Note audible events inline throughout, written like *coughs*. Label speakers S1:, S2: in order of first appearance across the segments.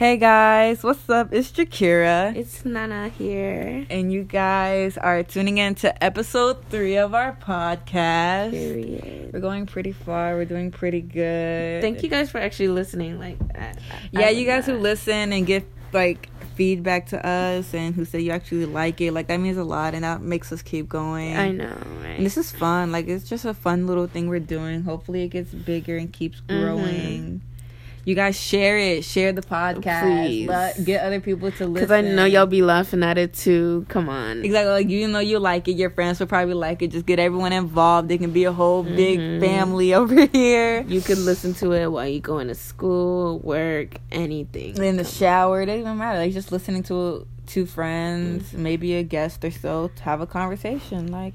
S1: Hey guys, what's up? It's Jakira.
S2: It's Nana here.
S1: And you guys are tuning in to episode three of our podcast.
S2: Period.
S1: We're going pretty far. We're doing pretty good.
S2: Thank you guys for actually listening. Like, I,
S1: yeah,
S2: I
S1: you guys
S2: that.
S1: who listen and give like feedback to us and who say you actually like it, like that means a lot and that makes us keep going.
S2: I know, right?
S1: And this is fun. Like it's just a fun little thing we're doing. Hopefully it gets bigger and keeps
S2: Mm-hmm.
S1: You guys share it. Share the podcast.
S2: Please.
S1: Let, get other people to listen.
S2: Because I know y'all be laughing at it too. Come on.
S1: Exactly. Like you know you like it. Your friends will probably like it. Just get everyone involved. It can be a whole big
S2: Mhm.
S1: family *laughs* over here.
S2: You can listen to it while you're going to school, work, anything.
S1: In the shower, it doesn't even matter. Like just listening to two friends, maybe a guest or so, to have a conversation. Like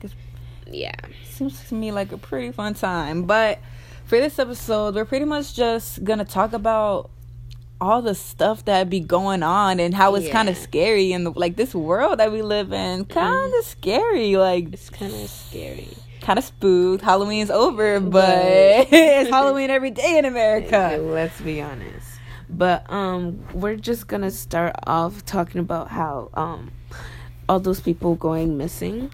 S2: Yeah.
S1: seems to me like a pretty fun time. But for this episode, we're pretty much just gonna talk about all the stuff that be going on and how it's kind of scary and like this world that we live in. Kind of scary like
S2: It's kind of scary.
S1: kind of spooked. Halloween's over but
S2: But- *laughs*
S1: it's *laughs* halloween every day in america.
S2: Let's be honest. But um, we're just gonna start off talking about how um, all those people going missing,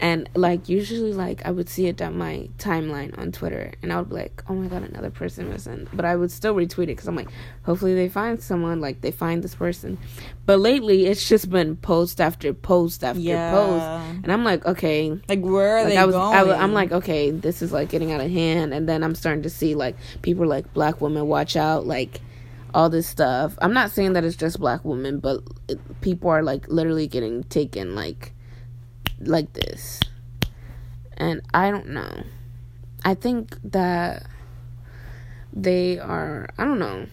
S2: and like usually like I would see it on my timeline on Twitter, and I would be like, oh my god, another person missing. But I would still retweet it because I'm like, hopefully they find someone, like they find this person. But lately, it's just been post after post after
S1: Yeah.
S2: post, and I'm like, okay,
S1: like where are
S2: like
S1: they
S2: I was,
S1: going
S2: I was, I'm like, okay, this is like getting out of hand, and then I'm starting to see like people like black women, watch out, like all this stuff. I'm not saying that it's just black women, but it, people are like literally getting taken like like this, and I don't know. I think that they are. I don't know.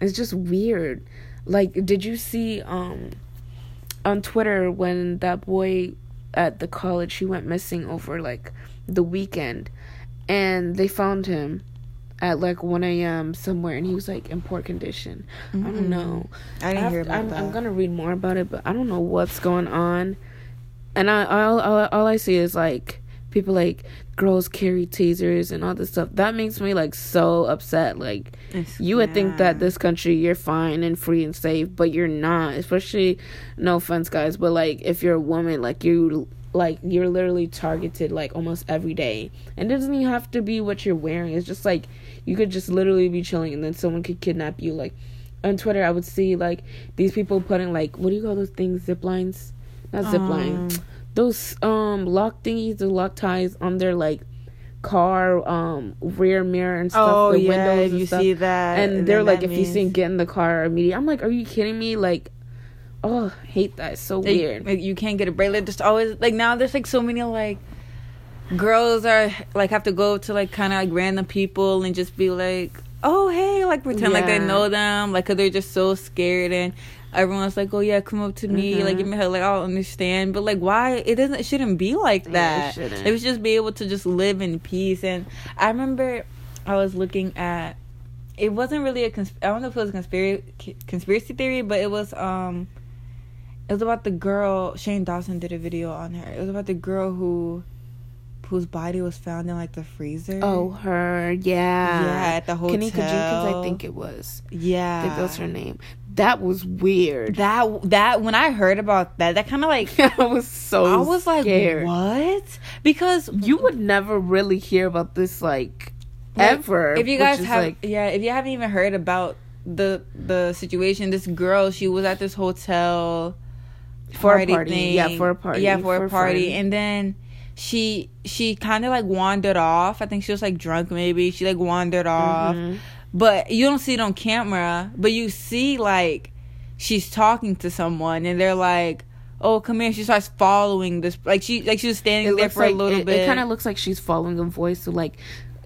S2: It's just weird. Like, did you see um on Twitter when that boy at the college he went missing over like the weekend and they found him at like 1 a.m. somewhere and he was like in poor condition. I don't mm-hmm. know.
S1: i didn't
S2: I
S1: hear about
S2: I'm,
S1: that
S2: I'm gonna read more about it, but I don't know what's going on. And I all, all, all I see is like people like girls carry tasers and all this stuff. That makes me like so upset. Like
S1: It's-
S2: you would think that this country you're fine and free and safe, but you're not. Especially no offense, guys, but like if you're a woman, like you like you're literally targeted like almost every day. And it doesn't even have to be what you're wearing. It's just like you could just literally be chilling and then someone could kidnap you. Like on Twitter I would see like these people putting like what do you call those things? Zip lines? Not zip lines.
S1: Um,
S2: Those um lock thingies, the lock ties on their like car um rear mirror and stuff.
S1: oh
S2: the
S1: yeah
S2: windows and
S1: you
S2: stuff
S1: see that
S2: and they're like, if you see
S1: means-
S2: get in the car immediately, I'm like, are you kidding me? Like, oh, hate that. It's so
S1: like,
S2: weird.
S1: like, you can't get a. Like, Just always like now. There's like so many like girls are like have to go to like kind of like random people and just be like, oh hey, like pretend like they know them, like because they're just so scared and. Everyone's like, "Oh yeah, come up to me, like
S2: Mhm.
S1: give me a hug." Like I don't understand, but like, why it doesn't? It shouldn't be like
S2: Yeah, it
S1: that. It was just be able to just live in peace. And I remember I was looking at. It wasn't really a. Consp- I don't know if it was a conspiracy conspiracy theory, but it was um. It was about the girl. Shane Dawson did a video on her. It was about the girl who, whose body was found in like the freezer.
S2: oh, her, yeah,
S1: yeah, at the hotel.
S2: Kenny Jenkins, I think it was.
S1: Yeah,
S2: I think that was her name. That was weird.
S1: That that when I heard about that, that kind of like *laughs*
S2: I was so.
S1: I was like, what? Because
S2: You would never really hear about this like ever.
S1: if you guys have
S2: like,
S1: yeah if you haven't even heard about the the situation this girl she was at this hotel
S2: For a
S1: party
S2: party.
S1: thing.
S2: Yeah, for a party.
S1: yeah for,
S2: For
S1: a party
S2: friend.
S1: and then she she kind of like wandered off i think she was like drunk maybe she like wandered off
S2: mhm.
S1: but you don't see it on camera but you see like she's talking to someone and they're like oh come here she starts following this like she like she was standing
S2: it
S1: there for
S2: like
S1: a little
S2: it,
S1: bit
S2: It kind of looks like she's following a voice. So like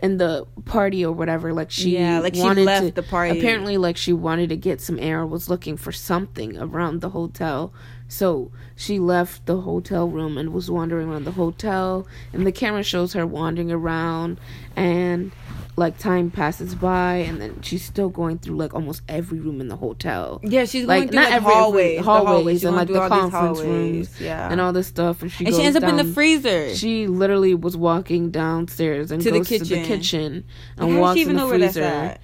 S2: in the party or whatever, like she
S1: Yeah, like she left
S2: to-
S1: the party.
S2: Apparently, like she wanted to get some air. Was looking for something around the hotel. So she left the hotel room and was wandering around the hotel. And the camera shows her wandering around and like time passes by and then she's still going through like almost every room in the hotel.
S1: Yeah, she's going
S2: Like
S1: through
S2: not
S1: like
S2: every
S1: hallways, the
S2: hallways, and like the conference rooms
S1: yeah,
S2: and all this stuff and she
S1: and
S2: goes
S1: she ends up in the freezer.
S2: she literally was walking downstairs and
S1: To the
S2: goes to the
S1: kitchen.
S2: kitchen
S1: How
S2: and walks in the
S1: know where that's
S2: freezer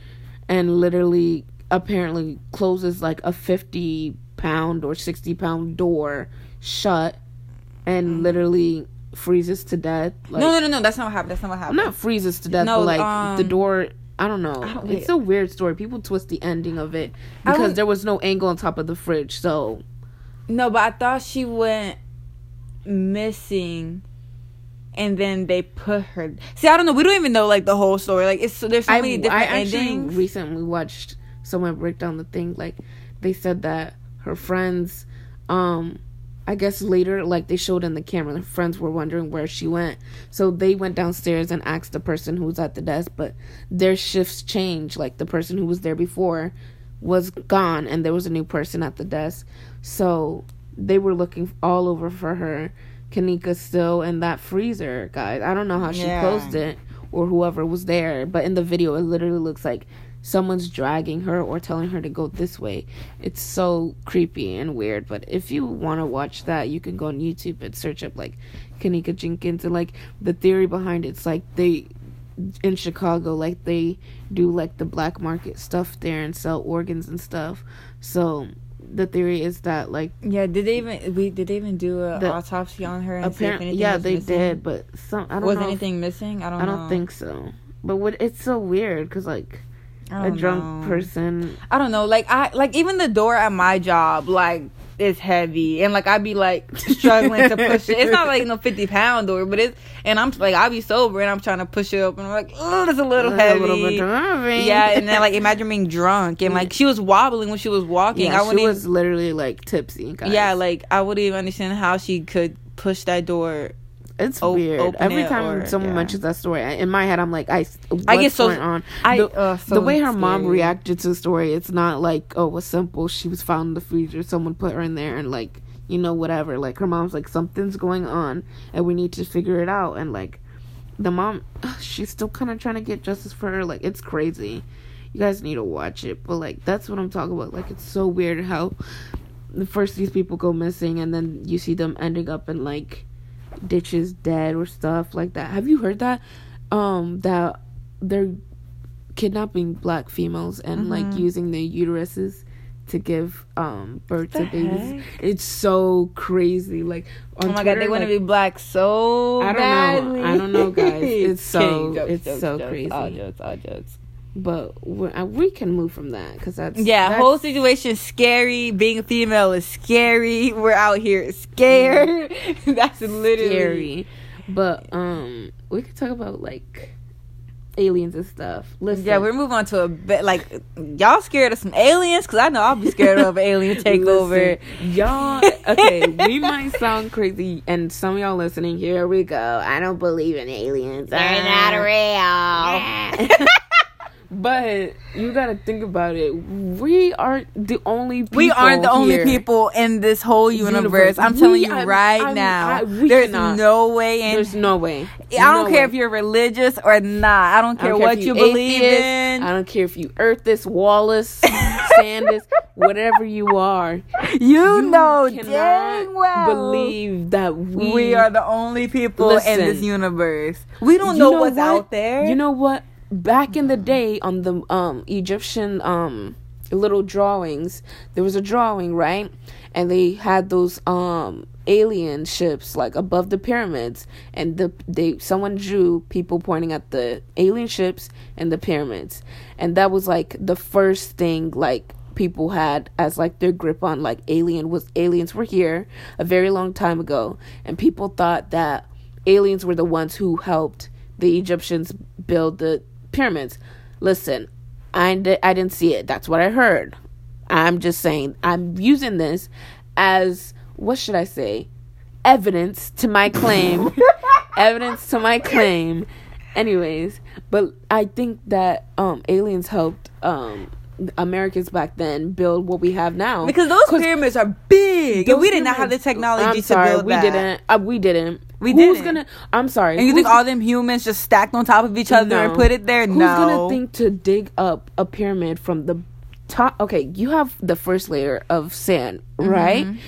S2: and literally apparently closes like a 50 pound or 60 pound door shut and literally freezes to death. Like,
S1: no, no, no, no. That's not what happened. That's not what happened.
S2: not freezes to death,
S1: No,
S2: but like
S1: um,
S2: the door. I don't know.
S1: I don't-
S2: it's a weird story. People twist the ending of it because there was no angle on top of the fridge. So
S1: No, but I thought she went missing, and then they put her. See, I don't know. We don't even know like the whole story. Like it's there's so
S2: I,
S1: many
S2: I
S1: different
S2: actually
S1: endings.
S2: recently watched someone break down the thing. Like they said that her friends, um, I guess later, like they showed in the camera, the friends were wondering where she went. So they went downstairs and asked the person who was at the desk, but their shifts changed. Like the person who was there before was gone, and there was a new person at the desk. So they were looking all over for her. Kenneka still in that freezer, guys. I don't know how she
S1: Yeah.
S2: closed it or whoever was there, but in the video, it literally looks like someone's dragging her or telling her to go this way. It's so creepy and weird. But if you want to watch that, you can go on YouTube and search up like Kenneka Jenkins and like the theory behind it's like they in Chicago like they do like the black market stuff there and sell organs and stuff. So the theory is that like
S1: yeah, did they even we did they even do
S2: an
S1: autopsy on her? And if
S2: apparently
S1: anything
S2: yeah they
S1: missing?
S2: did, but some I don't
S1: Was
S2: know. if-
S1: anything missing? I don't.
S2: I don't
S1: know.
S2: think so. But what it's so weird because like a drunk
S1: know.
S2: person
S1: I don't know. Like I like even the door at my job like is heavy and like I'd be like *laughs* struggling to push it. It's not like no fifty pound door, but it's and I'm like I'll be sober and I'm trying to push it up and I'm like oh it's a little
S2: It's
S1: heavy.
S2: a little bit
S1: yeah, and then like *laughs* imagine being drunk and like she was wobbling when she was walking.
S2: yeah,
S1: I
S2: she was literally like tipsy. Guys.
S1: yeah, like I wouldn't even understand how she could push that door.
S2: It's
S1: o-
S2: weird. Every time
S1: or-
S2: someone
S1: yeah.
S2: mentions that story, I, in my head, I'm like, I,
S1: I get so-
S2: going on.
S1: I
S2: the,
S1: uh, so
S2: the way her mom reacted to the story, it's not like oh, it was simple. She was found in the freezer. Someone put her in there, and like you know whatever. Like her mom's like something's going on, and we need to figure it out. And like the mom, *sighs* she's still kind of trying to get justice for her. Like it's crazy. You guys need to watch it. But like that's what I'm talking about. Like it's so weird how the first these people go missing, and then you see them ending up in like ditches dead or stuff like that. Have you heard that? Um, that they're kidnapping black females and like
S1: Mhm.
S2: using their uteruses to give um birth to babies. It's so crazy. Like
S1: oh my
S2: Twitter,
S1: god, they want to
S2: like,
S1: be black so
S2: I don't know.
S1: badly.
S2: I don't know, guys. It's *laughs* so-.
S1: Jokes,
S2: it's
S1: jokes,
S2: so
S1: jokes.
S2: crazy.
S1: All jokes, all jokes.
S2: But we uh, we can move from that because that's
S1: Yeah,
S2: that's,
S1: whole situation scary. Being a female is scary. We're out here scared. *laughs* That's literally
S2: scary. But um, we could talk about like aliens and stuff. Listen,
S1: Yeah, we're moving on to a bit like y'all scared of some aliens because I know I'll be scared of an alien *laughs* takeover.
S2: Listen, y'all. Okay, we might sound crazy, and some of y'all listening, here we go. I don't believe in aliens. They're not real. *laughs* but you gotta think about it. We aren't the only. people
S1: We aren't the only
S2: here.
S1: people in this whole universe.
S2: Universe.
S1: I'm
S2: We-
S1: telling you
S2: I'm-
S1: right
S2: I'm-
S1: now.
S2: I-
S1: there's
S2: cannot.
S1: no way in.
S2: There's no way.
S1: I don't
S2: No
S1: care
S2: way.
S1: if you're religious or not. I don't
S2: I
S1: care
S2: don't
S1: what
S2: if
S1: you believe
S2: atheist,
S1: in.
S2: I don't care if you Earthist, Wallace, *laughs* Sanders, whatever you are.
S1: You, know
S2: cannot
S1: dang well
S2: believe that we,
S1: we, are the only people in this universe. We don't
S2: You
S1: know,
S2: know
S1: what's
S2: what?
S1: out there.
S2: You know what? Back in the day, on the um Egyptian um little drawings, there was a drawing, right? And they had those um alien ships like above the pyramids, and the they someone drew people pointing at the alien ships and the pyramids, and that was like the first thing like people had as like their grip on like alien was aliens were here a very long time ago. And people thought that aliens were the ones who helped the Egyptians build the pyramids. Listen, I, I didn't see it. That's what I heard. I'm just saying, I'm using this as, what should I say? Evidence to my claim. *laughs* Evidence to my claim. Anyways, but I think that um, aliens helped um, Americans back then build what we have now.
S1: because those pyramids are big, and we did not have the technology
S2: I'm
S1: to
S2: sorry,
S1: build
S2: we
S1: that.
S2: didn't. Uh, we didn't.
S1: We
S2: Who's
S1: didn't.
S2: gonna? I'm sorry.
S1: And you think all them humans just stacked on top of each other and put it there?
S2: Who's
S1: no.
S2: gonna think to dig up a pyramid from the top? Okay, you have the first layer of sand, right?
S1: Mm-hmm.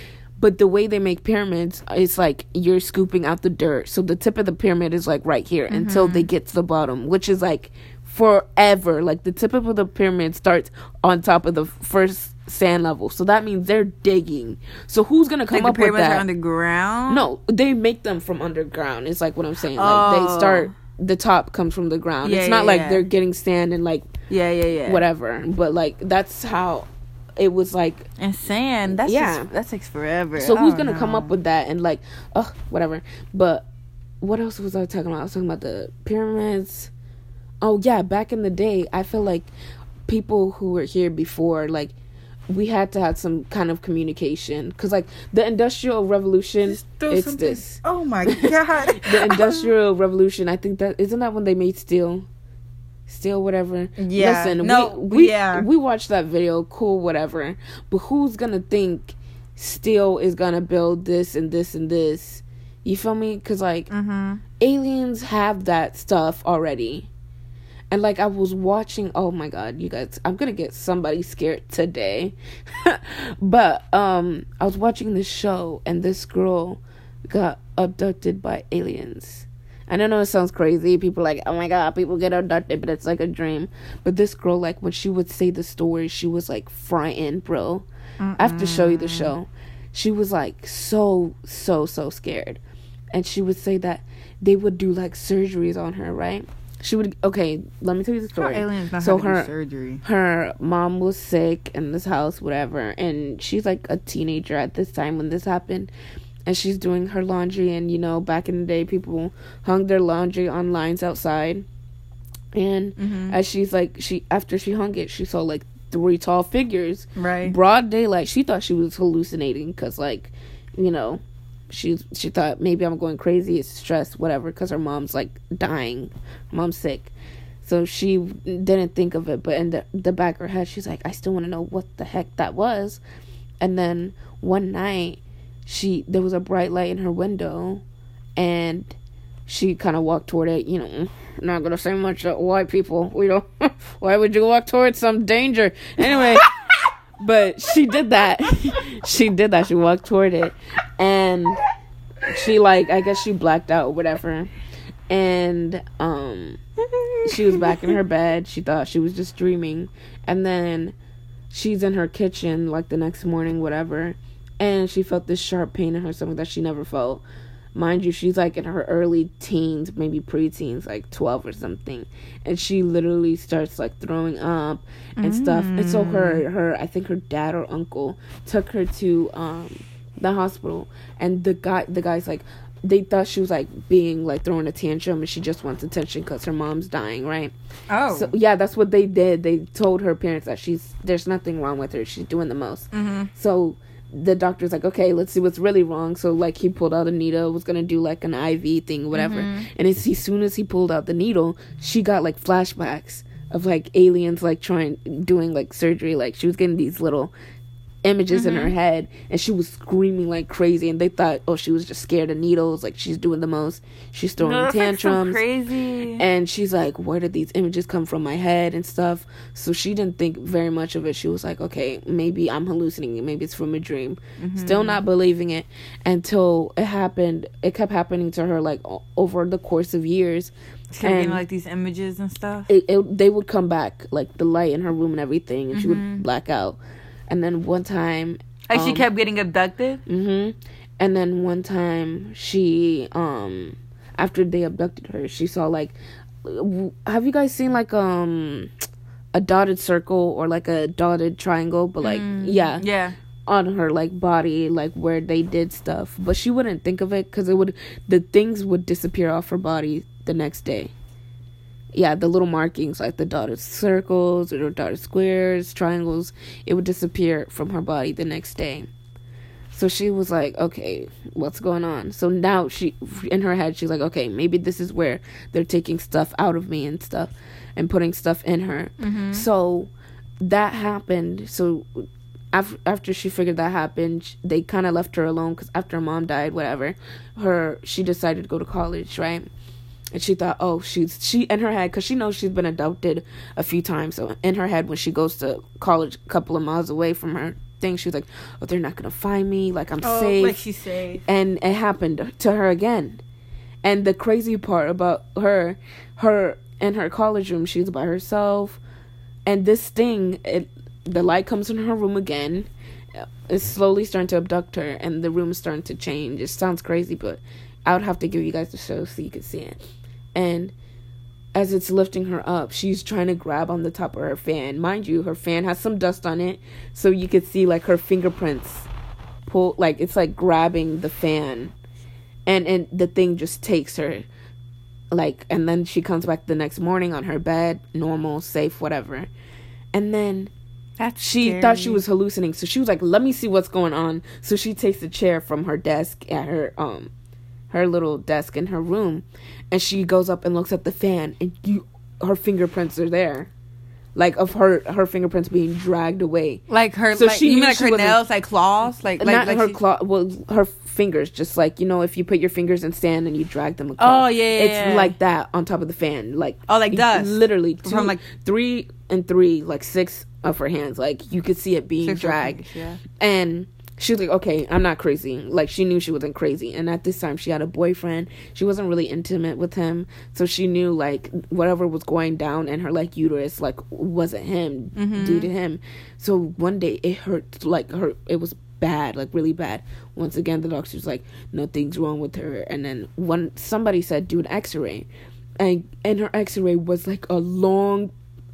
S2: But the way they make pyramids, it's like you're scooping out the dirt. So the tip of the pyramid is like right here until
S1: Mm-hmm.
S2: they get to the bottom, which is like forever. Like the tip of the pyramid starts on top of the first sand level, so that means they're digging. So who's gonna come
S1: like
S2: up
S1: the
S2: with that?
S1: underground.
S2: no, they make them from underground. It's like what I'm saying. Like they
S1: Oh.
S2: start. The top comes from the ground.
S1: Yeah,
S2: it's not
S1: yeah,
S2: like
S1: yeah.
S2: they're getting sand and like
S1: Yeah, yeah, yeah.
S2: whatever. But like that's how it was like
S1: And sand. That's
S2: Yeah.
S1: just, that takes forever.
S2: So who's
S1: oh,
S2: gonna come up with that and like, ugh, whatever. But what else was I talking about? I was talking about the pyramids. Oh yeah, back in the day, I feel like people who were here before, like, we had to have some kind of communication because, like, the industrial revolution, it's
S1: something-
S2: this.
S1: Oh my god. *laughs*
S2: The industrial revolution. I think that isn't that when they made steel. Steel, whatever.
S1: Yeah.
S2: Listen,
S1: No,
S2: we, we
S1: yeah.
S2: we watched that video. Cool, whatever. But who's gonna think steel is gonna build this and this and this? You feel me? Because like
S1: mm-hmm.
S2: aliens have that stuff already. And like I was watching, oh my god, you guys, I'm gonna get somebody scared today. *laughs* but um I was watching this show and this girl got abducted by aliens. I don't know it sounds crazy. People are like, oh my god, people get abducted, but it's like a dream. But this girl, like when she would say the story, she was like frightened, bro. I have to show you the show. She was like so, so, so scared. And she would say that they would do like surgeries on her, right? She would okay, let me tell you the story.
S1: aliens
S2: So her-
S1: surgery.
S2: Her mom was sick in this house, whatever, and she's like a teenager at this time when this happened. And she's doing her laundry and you know, back in the day people hung their laundry on lines outside. And
S1: Mhm.
S2: as she's like she after she hung it, she saw like three tall figures
S1: Right.
S2: broad daylight she thought she was hallucinating because like you know she she thought maybe i'm going crazy it's stress whatever because her mom's like dying. Mom's sick. So she didn't think of it but in the, the back of her head she's like i still want to know what the heck that was. And then one night she there was a bright light in her window and she kind of walked toward it you know not gonna say much white people we don't *laughs* why would you walk towards some danger? Anyway *laughs* but she did that. *laughs* She did that. She walked toward it. And she like i guess she blacked out or whatever. And um she was back in her bed. She thought she was just dreaming. And then she's in her kitchen like the next morning whatever. And she felt this sharp pain in her stomach that she never felt mind you she's like in her early teens maybe preteens like 12 or something. And she literally starts like throwing up and stuff. And so her her i think her dad or uncle took her to um the hospital. And the guy the guy's like they thought she was like being like throwing a tantrum and she just wants attention because her mom's dying right?
S1: Oh.
S2: so yeah that's what they did. They told her parents that she's there's nothing wrong with her. She's doing the most.
S1: Mm-hmm.
S2: so the doctor's like, okay, let's see what's really wrong. So like he pulled out a needle, was gonna do like an IV thing, whatever. Mm-hmm. And as, as soon as he pulled out the needle, she got like flashbacks of like aliens like trying doing like surgery. Like she was getting these little images in her head and she was screaming like crazy and they thought oh she was just scared of needles like she's doing the most she's throwing
S1: no, that's like so
S2: tantrums
S1: crazy.
S2: and she's like, Where did these images come from my head and stuff? So she didn't think very much of it. She was like, Okay, maybe I'm hallucinating. Maybe it's from a dream. Still not believing it until it happened. It kept happening to her like o- over the course of years. And-
S1: like these images and stuff.
S2: It, it, they would come back, like the light in her room and everything, and she
S1: Mm-hmm.
S2: would black out. And then one time,
S1: Like she
S2: um,
S1: kept getting abducted.
S2: hmm And then one time she um after they abducted her, she saw like w- have you guys seen like um a dotted circle or like a dotted triangle? But like yeah.
S1: Yeah.
S2: on her like body like where they did stuff. But she wouldn't think of it cuz it would the things would disappear off her body the next day yeah the little markings like the dotted circles or dotted squares triangles it would disappear from her body the next day. So she was like okay what's going on? So now she in her head she's like okay maybe this is where they're taking stuff out of me and stuff and putting stuff in her. Mm-hmm. So that happened. So after, after she figured that happened they kind of left her alone because after her mom died whatever her she decided to go to college right and she thought oh she's she in her head because she knows she's been adopted a few times so in her head when she goes to college a couple of miles away from her thing she was like oh they're not gonna find me like i'm
S1: Oh,
S2: safe
S1: like she's safe.
S2: and it happened to her again. And the crazy part about her, her in her college room. She's by herself, and this thing, it, the light comes in her room again. It's slowly starting to abduct her, and the room is starting to change. It sounds crazy, but I would have to give you guys the show so you can see it. And as it's lifting her up, she's trying to grab on the top of her fan. Mind you, her fan has some dust on it, so you could see like her fingerprints pull like it's like grabbing the fan. And and the thing just takes her like and then she comes back the next morning on her bed, normal, safe, whatever. And then
S1: That's
S2: she
S1: scary.
S2: thought she was hallucinating, so she was like, "Let me see what's going on." So she takes a chair from her desk at her um her little desk in her room, and she goes up and looks at the fan, and you her fingerprints are there, like of her her fingerprints being dragged away.
S1: like her.
S2: So
S1: like,
S2: she
S1: you mean like her nails, like claws, like like,
S2: Not
S1: like
S2: her
S1: she-
S2: claw, well, her fingers, just like you know, if you put your fingers in sand and you drag them across.
S1: Oh, yeah, yeah,
S2: it's
S1: yeah.
S2: like that on top of the fan, like
S1: Oh, like dust.
S2: literally two,
S1: From, like-
S2: three and three, like six of her hands, like you could see it being dragged.
S1: yeah.
S2: And she was like, okay, I'm not crazy. Like, she knew she wasn't crazy. And at this time, she had a boyfriend. She wasn't really intimate with him. So she knew, like, whatever was going down in her, like, uterus, like, wasn't him,
S1: Mm-hmm.
S2: due to him. So one day, it hurt, like, her, it was bad, like, really bad. Once again, the doctor was like, nothing's wrong with her. And then one, somebody said, do an x ray. And, and her x ray was, like, a long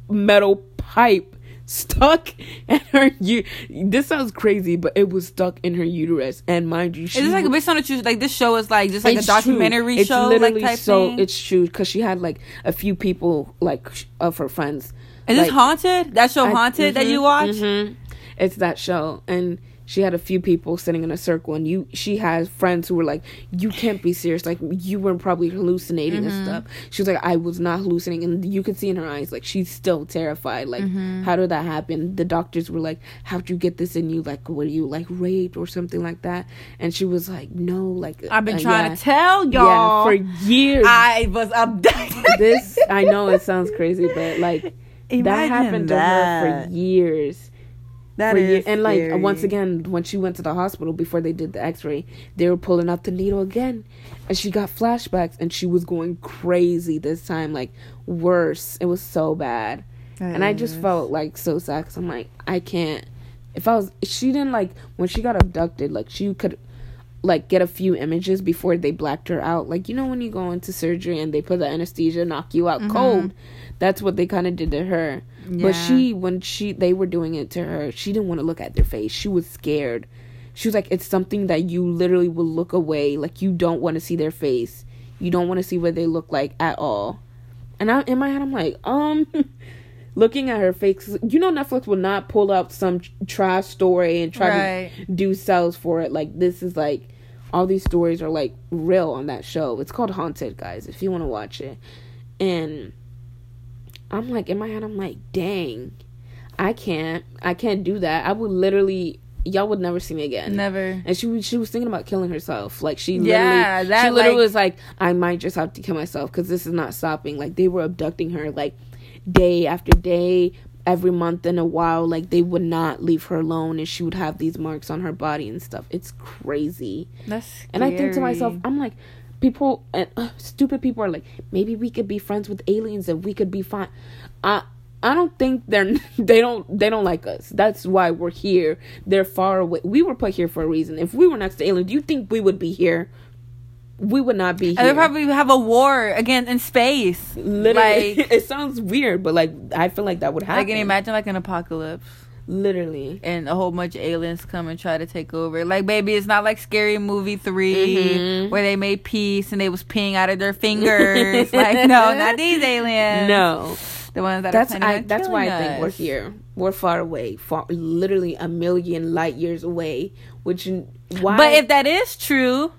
S2: metal pipe stuck in her u- this sounds crazy but it was stuck in her uterus and mind you she
S1: Is this like based on a true? Like this show is like just like a
S2: it's true.
S1: documentary
S2: it's
S1: show,
S2: literally
S1: like type
S2: so
S1: thing.
S2: it's true because she had like a few people like sh- of her friends
S1: is
S2: like,
S1: this haunted? That show
S2: I-
S1: haunted that
S2: mhm,
S1: you watch?
S2: mhm. It's that show, and she had a few people sitting in a circle, and you. She has friends who were like, "You can't be serious. Like you were probably hallucinating
S1: Mm-hmm.
S2: and stuff." She was like, "I was not hallucinating," and you could see in her eyes like she's still terrified. Like,
S1: Mm-hmm.
S2: how did that happen? The doctors were like, "How'd you get this in you? Like, were you like raped or something like that?" And she was like, "No, like
S1: I've been
S2: uh,
S1: trying
S2: yeah.
S1: to tell y'all.
S2: for years.
S1: I was abducted.
S2: this I know it sounds crazy, but like *laughs* that
S1: Imagine
S2: happened to her for years.
S1: That is
S2: years. and like
S1: scary.
S2: once again, when she went to the hospital before they did the X-ray, they were pulling out the needle again, and she got flashbacks, and she was going crazy this time, like worse. It was so bad,
S1: That
S2: and I just felt like so sad. Cause I'm like, I can't. If I was, she didn't like when she got abducted. Like she could like get a few images before they blacked her out. Like you know when you go into surgery and they put the anesthesia, knock you out cold. That's what they kind of did to her. But she when she they were doing it to her, she didn't want to look at their face. She was scared. She was like it's something that you literally will look away. Like you don't want to see their face. You don't want to see what they look like at all. And I in my head I'm like, um *laughs* looking at her face, you know Netflix will not pull out some tr- trash story and try
S1: Right.
S2: to do sales for it. Like this is like all these stories are like real on that show. It's called Haunted, guys, if you want to watch it. And I'm like in my head I'm like, "Dang. I can't. I can't do that. I would literally y'all would never see me again."
S1: Never.
S2: And she was she was thinking about killing herself. Like she
S1: Yeah,
S2: literally,
S1: that,
S2: she literally
S1: like-
S2: was like, I might just have to kill myself because this is not stopping. Like they were abducting her like day after day, every month in a while. Like they would not leave her alone, and she would have these marks on her body and stuff. It's crazy.
S1: That's
S2: And I think to myself. I'm like, people and uh, stupid people are like, maybe we could be friends with aliens and we could be fine. I I don't think they're *laughs* they don't they don't like us. That's why we're here. They're far away. We were put here for a reason. If we were next to aliens, do you think we would be here? We would not be here.
S1: They probably have a war again in space.
S2: Literally,
S1: Like, *laughs*
S2: it sounds weird, but like I feel like that would happen.
S1: like, can imagine like an apocalypse
S2: Literally,
S1: and a whole bunch of aliens come and try to take over? Like, baby, it's not like Scary Movie 3
S2: Mhm.
S1: where they made peace and they was peeing out of their fingers. *laughs* like, no, not these aliens.
S2: no.
S1: the ones that
S2: That's I. That's why I think we're here. We're far away, far, literally a million light years away. Which why?
S1: But if that is true,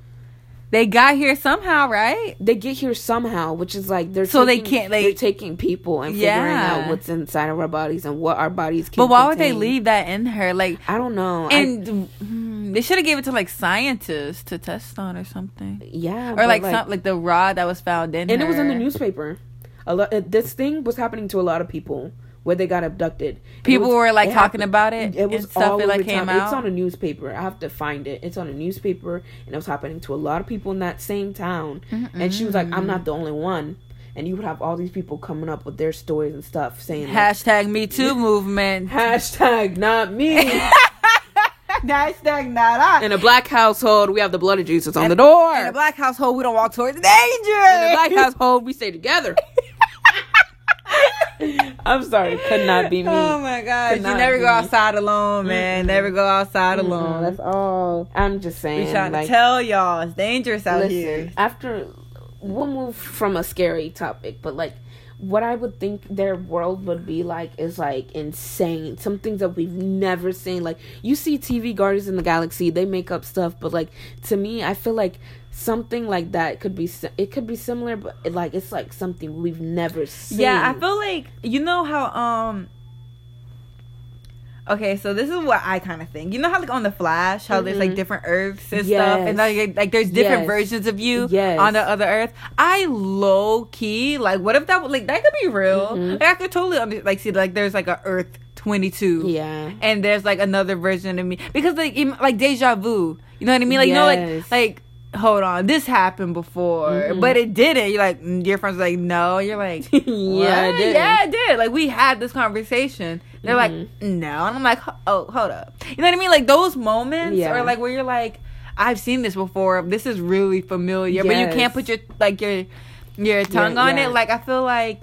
S1: they got here somehow, right?
S2: they get here somehow, which is like they're
S1: So they can't, like-
S2: they're taking people and figuring out what's inside of our bodies and what our bodies can.
S1: But why would they leave that in her? Like,
S2: I don't know. I-
S1: and mm, they should have gave it to like scientists to test on or something,
S2: yeah,
S1: or
S2: but,
S1: like, some like the rod that was found in
S2: and
S1: her.
S2: it was in the newspaper. A lot. This thing was happening to a lot of people where they got abducted.
S1: People
S2: was-
S1: were like talking
S2: happened-
S1: about it.
S2: It was
S1: and stuff.
S2: all over
S1: like came out.
S2: It's on a newspaper. I have to find it. It's on a newspaper, and it was happening to a lot of people in that same town. And she was like, "I'm not the only one." and you would have all these people coming up with their stories and stuff saying like,
S1: Hashtag Me Too movement.
S2: hashtag not me. *laughs*
S1: Hashtag not I.
S2: In a black household, we have the blood of Jesus on the door.
S1: In a black household, we don't walk towards danger.
S2: In a black household, we stay together. *laughs* *laughs* I'm sorry, could not be me.
S1: Oh my
S2: god,
S1: You never go
S2: me.
S1: outside alone, man.
S2: Mm-mm.
S1: Never go outside alone.
S2: Mm-mm.
S1: That's all.
S2: I'm just saying.
S1: We trying
S2: like,
S1: to tell y'all it's dangerous out
S2: listen,
S1: here.
S2: after we'll move from a scary topic, but like what I would think their world would be like is like insane. Some things that we've never seen. Like you see TV Guardians in the Galaxy, they make up stuff, but like to me, I feel like something like that could be it could be similar, but it, like it's like something we've never seen.
S1: Yeah, I feel like you know how um Okay, so this is what I kind of think. You know how like on the Flash, how there's like
S2: Mhm.
S1: different Earths and stuff, and like like there's different
S2: Yes.
S1: versions of you
S2: Yes.
S1: on the other Earth. I low key like, what if that like that could be real?
S2: Mhm.
S1: Like, I could totally under, like see like there's like a Earth twenty two.
S2: Yeah.
S1: and there's like another version of me because like like deja vu you know what i mean like you know like like hold on this happened before
S2: Mhm.
S1: but it didn't. You're like mm, your friends like no. You're like
S2: Yeah, *laughs*
S1: yeah
S2: it did.
S1: yeah it did. Like we had this conversation. They're
S2: Mhm.
S1: like no. And i'm like oh hold up. You know what i mean? Like those moments
S2: Yeah.
S1: or like where you're like i've seen this before. This is really familiar but you can't put your like your your tongue on
S2: yeah.
S1: it like i feel like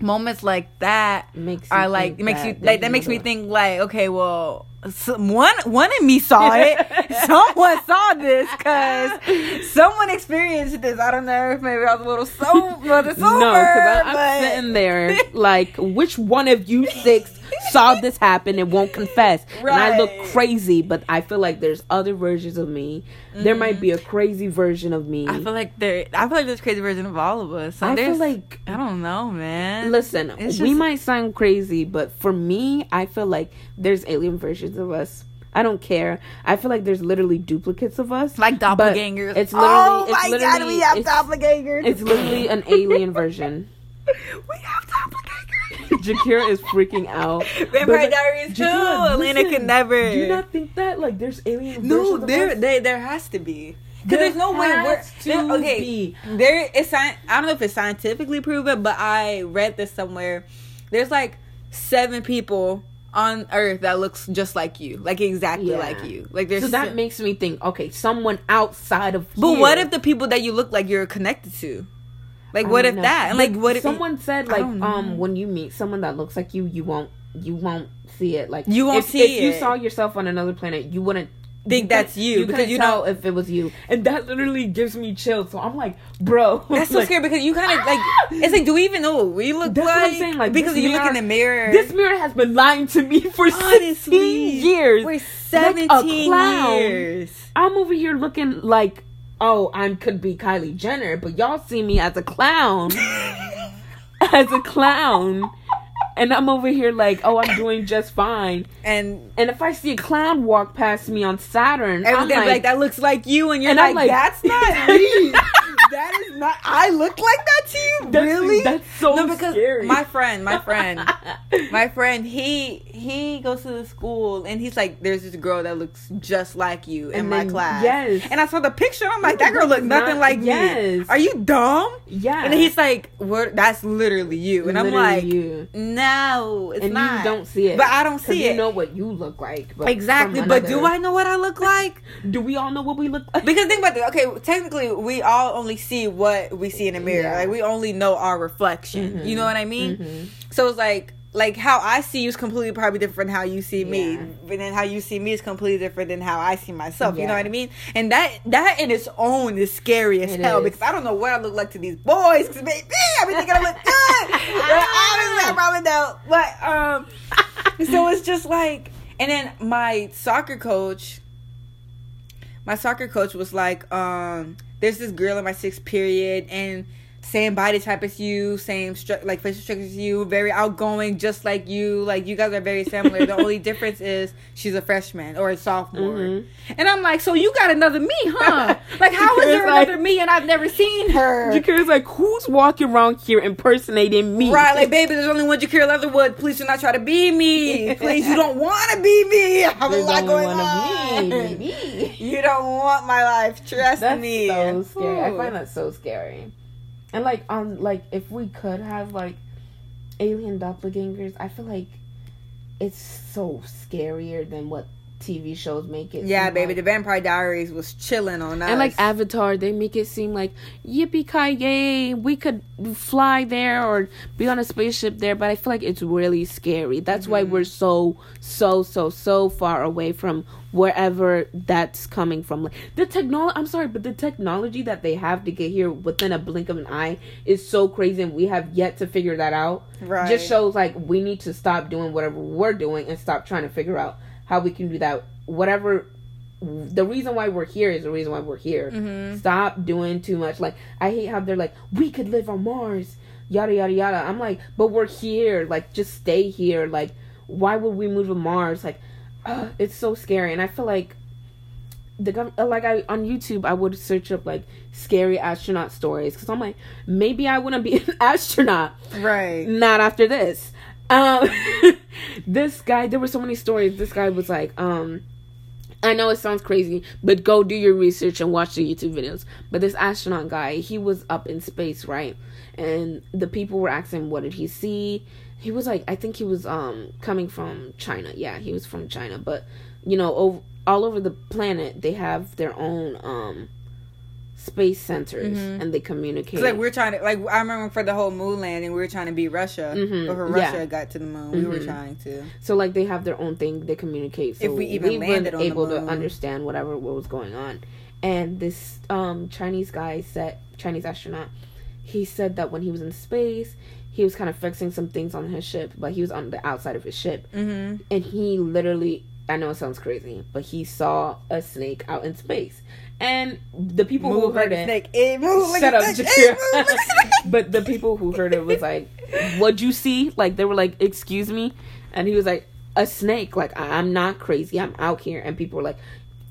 S1: moments like that
S2: Makes you
S1: are like makes you
S2: that
S1: like that makes me think like okay well some, one one of me saw it. *laughs* Someone saw this because someone experienced this. I don't know if maybe i was a little so well, sober
S2: No, because I'm
S1: but-
S2: sitting there like, which one of you six saw this happen and won't confess? And I look crazy, but I feel like there's other versions of me. There might be a crazy version of me.
S1: Mm-hmm. i feel like there i feel like there's a crazy version of all of us So
S2: I feel like
S1: i don't know man
S2: Listen,
S1: It's
S2: we might sound crazy, but for me, I feel like there's alien versions of us. I don't care. I feel like there's literally duplicates of us.
S1: like doppelgangers
S2: It's literally,
S1: oh
S2: it's
S1: my
S2: literally,
S1: god we have
S2: it's,
S1: doppelgangers
S2: it's literally an alien version. *laughs*
S1: we have doppelgangers *laughs*
S2: Jakira is freaking out.
S1: Vampire
S2: like,
S1: Diaries too. Elena can never.
S2: Do you not think that like there's alien
S1: no, there, there, there has to be. Because
S2: There
S1: there's no way we're
S2: to
S1: there- okay.
S2: be.
S1: There is I don't know if it's scientifically proven, but I read this somewhere. There's like seven people on Earth that looks just like you, like exactly
S2: Yeah.
S1: like you. Like there's
S2: So that makes me think, okay, someone outside of
S1: But
S2: here-
S1: what if the people that you look like you're connected to? Like
S2: I
S1: what if
S2: know.
S1: that? And like what if
S2: someone said like um when you meet someone that looks like you, you won't you won't see it. Like
S1: You won't
S2: if,
S1: see
S2: if you saw yourself on another planet, you wouldn't
S1: Think that's you,
S2: You
S1: because you know
S2: if it was you, and that literally gives me chills. So I'm like, bro, *laughs*
S1: That's so
S2: like,
S1: scary because you kind of like. *laughs* It's like, do we even know what we look
S2: That's
S1: like?
S2: what I'm saying, like,
S1: because you look in the mirror.
S2: This mirror has been lying to me for
S1: Honestly,
S2: 16 years.
S1: We're
S2: Like a
S1: seventeen
S2: clown.
S1: years.
S2: I'm over here looking like, oh, I could be Kylie Jenner, but y'all see me as a clown. *laughs* as a clown. And I'm over here like, oh, I'm doing just fine.
S1: And
S2: And if I see a clown walk past me on Saturn, I'm like,
S1: like, that looks like you, and you're
S2: And
S1: like,
S2: like-
S1: that's not me. *laughs* that is not. I look like that to you,
S2: That's-
S1: really?
S2: that's so
S1: no, because
S2: scary.
S1: my friend, my friend, *laughs* my friend, he he goes to the school, and he's like, there's this girl that looks just like you in
S2: And
S1: my
S2: then-
S1: class.
S2: yes.
S1: and I saw the picture. I'm like, that girl look
S2: that's
S1: nothing
S2: not-
S1: like me.
S2: yes.
S1: Are you dumb?
S2: yeah.
S1: And he's like, "What? That's literally you." And I'm like,
S2: you.
S1: "No, it's
S2: and
S1: not."
S2: you don't see it.
S1: But I don't see it.
S2: you know what you look like. But
S1: exactly. But do I know what I look like? *laughs*
S2: Do we all know what we look like?
S1: Because think about this. Okay, technically, we all only see what we see in the mirror.
S2: Yeah.
S1: Like we only know our reflection.
S2: Mhm.
S1: You know what I mean?
S2: Mhm.
S1: So it's like. Like how I see you is completely probably different than how you see me,
S2: Yeah.
S1: and then how you see me is completely different than how I see myself. You know what I mean? And that that in its own is scary as
S2: It
S1: hell
S2: is.
S1: because I don't know what I look like to these boys. Because baby, I be thinking I look good. but honestly, I probably don't. But um, *laughs* so it's just like, and then my soccer coach, my soccer coach was like, um, there's this girl in my sixth period and same body type as you, same stru- like facial structure as you, very outgoing, just like you. Like you guys are very similar. the only *laughs* difference is she's a freshman or a sophomore.
S2: Mhm.
S1: And I'm like, so you got another me, huh? *laughs* like how is there
S2: like-
S1: another me and I've never seen her?
S2: Because like, who's walking around here impersonating me?
S1: Right, like baby, there's only one Jakira Leatherwood. Please do not try to be me. *laughs* Please, you don't want to be me. I have a
S2: There's
S1: lot
S2: only
S1: going
S2: one
S1: on.
S2: of me. me.
S1: You don't want my life. Trust
S2: That's
S1: me.
S2: so scary. I find that so scary. And like on like if we could have like alien doppelgangers, I feel like it's so scarier than what TV shows make it.
S1: Yeah, baby,
S2: like.
S1: the Vampire Diaries was chilling on us.
S2: And like Avatar, they make it seem like yippee ki yay, we could fly there or be on a spaceship there. But I feel like it's really scary. That's why mm-hmm. we're so so so so far away from wherever that's coming from. Like the technology, I'm sorry, but the technology that they have to get here within a blink of an eye is so crazy, and we have yet to figure that out.
S1: Right.
S2: Just shows like we need to stop doing whatever we're doing and stop trying to figure out how we can do that. Whatever the reason why we're here is the reason why we're here.
S1: Mm-hmm.
S2: Stop doing too much. Like I hate how they're like, we could live on Mars, yada yada yada. I'm like, but we're here. Like just stay here. Like why would we move to Mars? Like uh, *gasps* it's so scary. And I feel like the gov- uh, like I on YouTube I would search up like scary astronaut stories because I'm like maybe I wouldn't be *laughs* an astronaut
S1: right.
S2: not after this. Um, *laughs* this guy, there were so many stories. This guy was like, um, I know it sounds crazy, but go do your research and watch the YouTube videos. But this astronaut guy, he was up in space, right? And the people were asking, what did he see? He was like, I think he was um coming from China. Yeah, he was from China. But you know, over, all over the planet, they have their own um space centers, and they communicate.
S1: Like we're trying to like I remember for the whole moon landing we were trying to beat Russia.
S2: Mhm,
S1: Before
S2: yeah.
S1: Russia got to the moon, we were
S2: Mhm.
S1: trying to.
S2: So like they have their own thing, they communicate. So
S1: If we even
S2: were
S1: landed on the
S2: able
S1: moon.
S2: to understand whatever what was going on. And this um Chinese guy said Chinese astronaut, he said that when he was in space, he was kind of fixing some things on his ship, but he was on the outside of his ship,
S1: Mm-hmm.
S2: and he literally. I know it sounds crazy, but he saw a snake out in space, and the people who
S1: Move like
S2: heard it,
S1: snake. It moved like
S2: Shut
S1: a
S2: up,
S1: snake. It a snake. *laughs*
S2: but the people who heard it was like, "What'd you see?" Like they were like, "Excuse me," and he was like, "A snake." Like I'm not crazy. I'm out here, and people were like,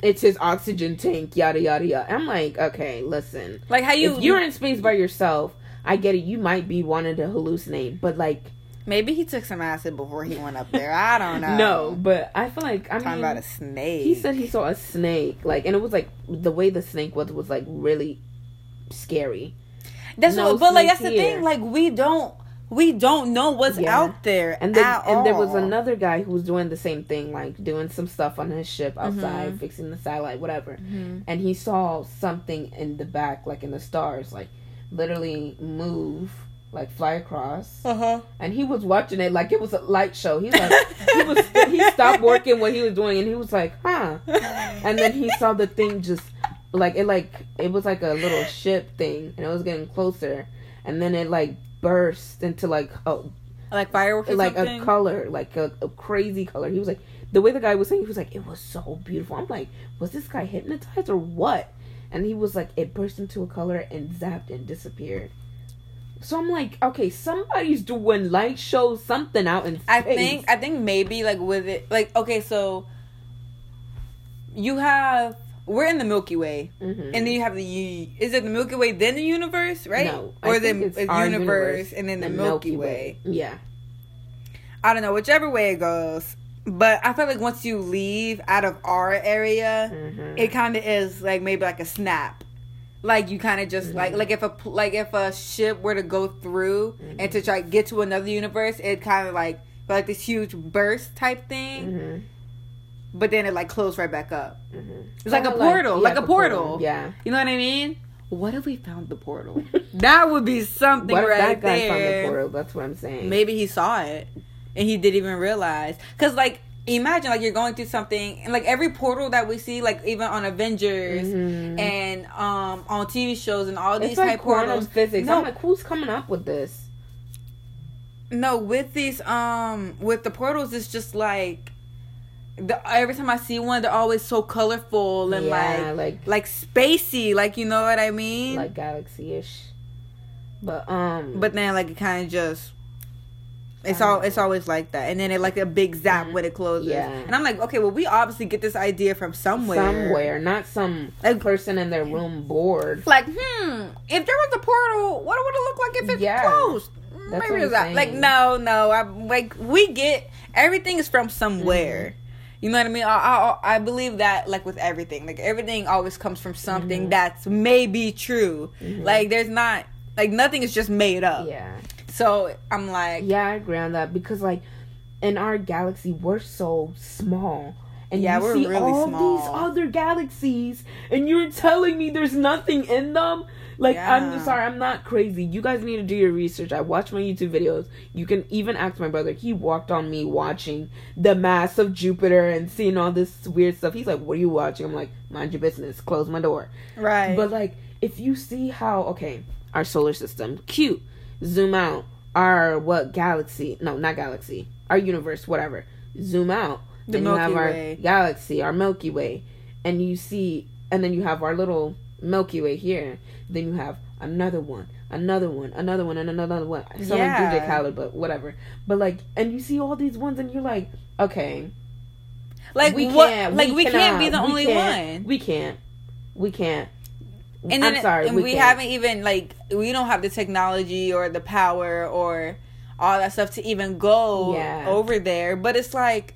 S2: "It's his oxygen tank." Yada yada yada. I'm like, okay, listen.
S1: Like how you
S2: if you're in space by yourself, I get it. You might be wanting to hallucinate, but like,
S1: maybe he took some acid before he went up there. I don't *laughs* know.
S2: no. But I feel like I
S1: talking
S2: mean,
S1: about a snake.
S2: he said he saw a snake, like, and it was like the way the snake was was like really scary.
S1: that's
S2: no
S1: what, but like that's the thing. Like we don't we don't know what's
S2: Yeah.
S1: out there
S2: And then, and there was another guy who was doing the same thing, like doing some stuff on his ship outside,
S1: Mhm.
S2: fixing the satellite, whatever.
S1: Mhm.
S2: And he saw something in the back, like in the stars, like literally move, like fly across.
S1: Uh-huh.
S2: And he was watching it like it was a light show. He's like, he was, he stopped working what he was doing, and he was like, huh. And then he saw the thing just like it, like it was like a little ship thing, and it was getting closer, and then it like burst into like a
S1: like fireworks or
S2: like
S1: something?
S2: a color, like a, a crazy color. He was like, the way the guy was saying, he was like, it was so beautiful. I'm like, was this guy hypnotized or what? And he was like, it burst into a color and zapped and disappeared. So I'm like, okay, somebody's doing light shows, something out in space.
S1: I think I think maybe like with it like okay so you have we're in the Milky Way
S2: Mhm.
S1: and then you have the is it the Milky Way then the universe right
S2: No,
S1: or
S2: think
S1: the
S2: it's
S1: it's universe,
S2: universe,
S1: and then the, Milky, Way.
S2: Yeah.
S1: I don't know whichever way it goes but I feel like once you leave out of our area
S2: Mhm.
S1: it kind of is like maybe like a snap like you kind of just
S2: Mm-hmm.
S1: like like if a like if a ship were to go through
S2: Mm-hmm.
S1: and to try to get to another universe it kind of like like this huge burst type thing
S2: Mhm.
S1: But then it like closed right back up
S2: Mhm.
S1: it's like a portal
S2: yeah,
S1: like a
S2: the
S1: portal
S2: Yeah.
S1: you know what i mean what if we found the portal *laughs* that would be something
S2: What if
S1: right
S2: that guy found the portal? That's what I'm saying.
S1: maybe he saw it and he didn't even realize because like imagine like you're going through something and like every portal that we see like even on avengers
S2: Mhm.
S1: and um on tv shows and all these
S2: It's like
S1: type portals
S2: physics.
S1: no
S2: I'm like, who's coming up with this?
S1: no with these um with the portals it's just like the, every time i see one they're always so colorful and
S2: yeah,
S1: like
S2: like
S1: like spacey like you know what i mean
S2: like galaxy ish. But um,
S1: but then like it kind of just it's all
S2: know.
S1: it's always like that and then it like a big zap
S2: Mhm.
S1: when it closes
S2: Yeah.
S1: and i'm like okay well we obviously get this idea from somewhere
S2: somewhere, not some
S1: Like-
S2: person in their room bored.
S1: like hmm if there was a portal what would it look like if it's
S2: Yeah.
S1: closed
S2: That's
S1: maybe
S2: what
S1: it's
S2: I'm
S1: out. like no no i like we get everything is from somewhere
S2: Mm-hmm.
S1: You know what i mean I, I i believe that like with everything like everything always comes from something
S2: Mhm.
S1: that's maybe true
S2: Mhm.
S1: like there's not Like nothing is just made up.
S2: Yeah.
S1: So I'm like,
S2: Yeah, I agree on that because like in our galaxy we're so small. And
S1: Yeah,
S2: you
S1: we're
S2: see
S1: really
S2: all
S1: small.
S2: these other galaxies and you're telling me there's nothing in them? Like I'm
S1: Yeah.
S2: sorry, I'm not crazy. You guys need to do your research. I watch my YouTube videos. You can even ask my brother. He walked on me watching the mass of Jupiter and seeing all this weird stuff. He's like, "What are you watching?" I'm like, "Mind your business. Close my door."
S1: right.
S2: But like, if you see how okay, our solar system, cute. Zoom out. Our what galaxy? No, not galaxy. Our universe, whatever. Zoom out.
S1: The
S2: and you have
S1: Milky
S2: our galaxy, our Milky Way, and you see, and then you have our little Milky Way here. Then you have another one, another one, another one, and another one. Someone
S1: Yeah.
S2: DJ Khaled, but whatever. But like, and you see all these ones, and you're like, okay,
S1: like
S2: we
S1: what?
S2: can't,
S1: like we, can't be the only one.
S2: We can't. We can't.
S1: And then
S2: I'm sorry,
S1: and
S2: we,
S1: we, haven't even like we don't have the technology or the power or all that stuff to even go
S2: Yeah.
S1: over there. But it's like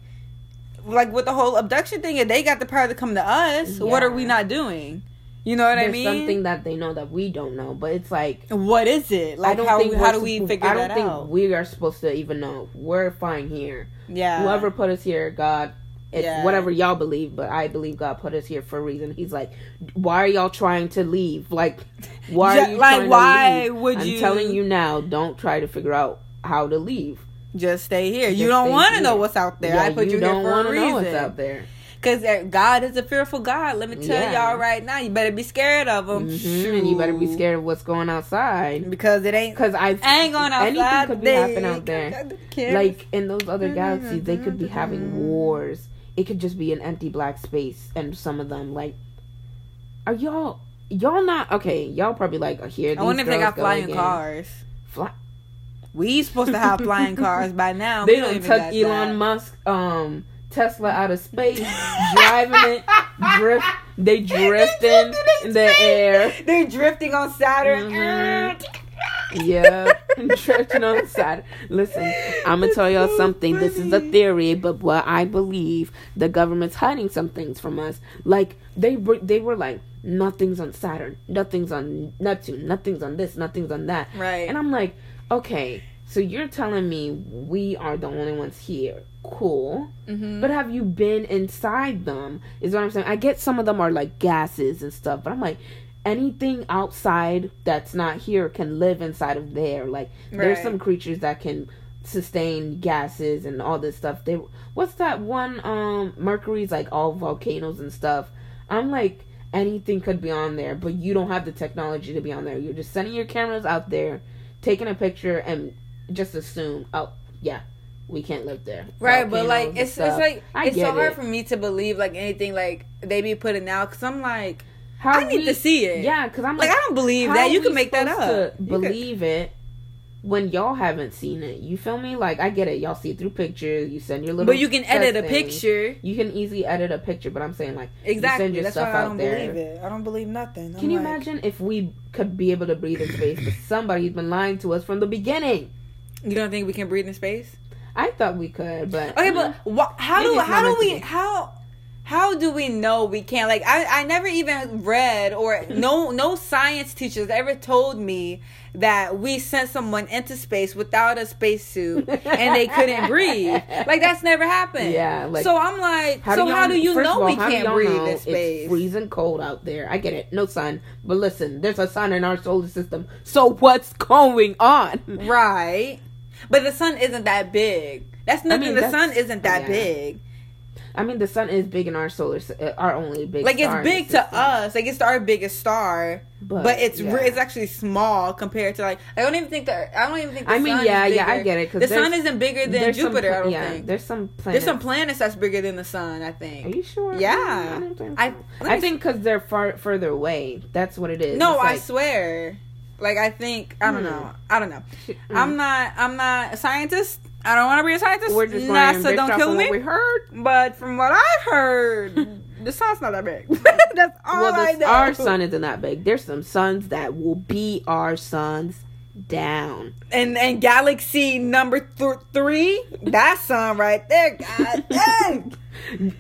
S1: like with the whole abduction thing, if they got the power to come to us, what are we not doing? You know what
S2: There's
S1: I mean?
S2: something that they know that we don't know, but it's like
S1: what is it? Like how, how do we figure
S2: I don't think
S1: out?
S2: we are supposed to even know. We're fine here.
S1: yeah.
S2: Whoever put us here, God, it's
S1: Yeah.
S2: whatever y'all believe, but I believe God put us here for a reason. He's like, why are y'all trying to leave? Like, *laughs* why are you
S1: like,
S2: trying to
S1: why
S2: leave?
S1: would
S2: I'm
S1: you-
S2: telling you now, don't try to figure out how to leave.
S1: just stay here. you don't want to know what's out there.
S2: Yeah,
S1: I put you, here
S2: don't
S1: for a
S2: wanna know what's
S1: reason.
S2: out there.
S1: Because God is a fearful God. Let me tell
S2: Yeah.
S1: y'all right now. You better be scared of him.
S2: Mhm, And you better be scared of what's going outside.
S1: because it ain't.
S2: Because I
S1: I ain't going outside.
S2: Anything could be
S1: They-
S2: happening out there. *laughs* Like in those other galaxies they could be
S1: Mm-hmm.
S2: having wars it could just be an empty black space and some of them like are y'all y'all not okay y'all probably like uh, here
S1: I wonder if they got flying
S2: again.
S1: cars.
S2: Fly-
S1: We supposed to have flying cars by now. *laughs*
S2: they don't took
S1: got
S2: elon
S1: that.
S2: musk um tesla out of space driving it drift they drifting in the air.
S1: They're drifting on Saturn.
S2: Mhm. *laughs* yeah *laughs* drifting on side listen i'm gonna tell y'all
S1: so
S2: something. This is a theory but what i believe the government's hiding some things from us. Like they were they were like nothing's on saturn. Nothing's on neptune. Nothing's on this. Nothing's on that.
S1: Right.
S2: and i'm like okay so you're telling me we are the only ones here cool
S1: Mhm.
S2: but have you been inside them? Is what I'm saying. I get some of them are like gases and stuff, but I'm like, anything outside that's not here can live inside of there. Like there's some creatures that can sustain gases and all this stuff. They what's that one? Um, Mercury's like all volcanoes and stuff. I'm like, anything could be on there, but you don't have the technology to be on there. You're just sending your cameras out there, taking a picture, and just assume, oh yeah. We can't live there,
S1: Right, but like it's it's like
S2: I
S1: it's so hard
S2: it.
S1: for me to believe like anything like they be putting out because I'm like
S2: How
S1: I need
S2: we-
S1: to see it.
S2: Yeah, because I'm
S1: like
S2: like,
S1: I don't believe that. You can make that up.
S2: To
S1: You could-
S2: believe it when y'all haven't seen it. You feel me? Like I get it. Y'all see it through pictures. You send your little.
S1: but you can edit a
S2: thing.
S1: picture.
S2: You can easily edit a picture, but I'm saying like you
S1: Exactly.
S2: send your
S1: That's
S2: stuff
S1: why I
S2: out
S1: don't
S2: there.
S1: believe it. I don't believe nothing.
S2: Can
S1: I'm
S2: you
S1: like,
S2: imagine if we could be able to breathe in space, but somebody's been lying to us from the beginning?
S1: You don't think we can breathe in space?
S2: I thought we could, but
S1: Okay,
S2: mm,
S1: but wha- how do how do we how how do we know we can't? Like I I never even read or no no science teachers ever told me that we sent someone into space without a spacesuit and they couldn't *laughs* breathe. Like that's never happened.
S2: Yeah, like-
S1: so I'm like, so
S2: y'all-
S1: how do you know
S2: all,
S1: we can't breathe in space?
S2: It's freezing cold out there. I get it. No sun. But listen, there's a sun in our solar system. So what's going on?
S1: Right. But the sun isn't that big. That's nothing.
S2: mean,
S1: the
S2: that's-
S1: sun isn't that
S2: yeah.
S1: big.
S2: I mean, the sun is big in our solar, uh, our only big.
S1: Like it's big to us. Like it's our biggest star.
S2: But,
S1: But, it's
S2: yeah.
S1: re- it's actually small compared to like I don't even think that I don't even think the
S2: I mean, yeah, yeah, I get it, 'cause
S1: the sun isn't bigger than Jupiter.
S2: pla-
S1: I don't
S2: yeah,
S1: think
S2: there's some planets.
S1: there's some planets that's bigger than the sun. I think.
S2: Are you sure?
S1: Yeah.
S2: I, don't think
S1: I-
S2: I think because they're far further away. That's what it is.
S1: No, I swear. Like I think I don't
S2: Hmm.
S1: know. I don't know.
S2: Mm.
S1: I'm not. I'm not a scientist. I don't want to be a scientist.
S2: We're just
S1: NASA don't kill me.
S2: What we heard.
S1: But from what I've heard, *laughs* the sun's not that big. *laughs* That's all
S2: well,
S1: I know.
S2: our sun isn't that big. There's some suns that will be our suns down.
S1: and and galaxy number th- three, that sun right there. *laughs* God dang.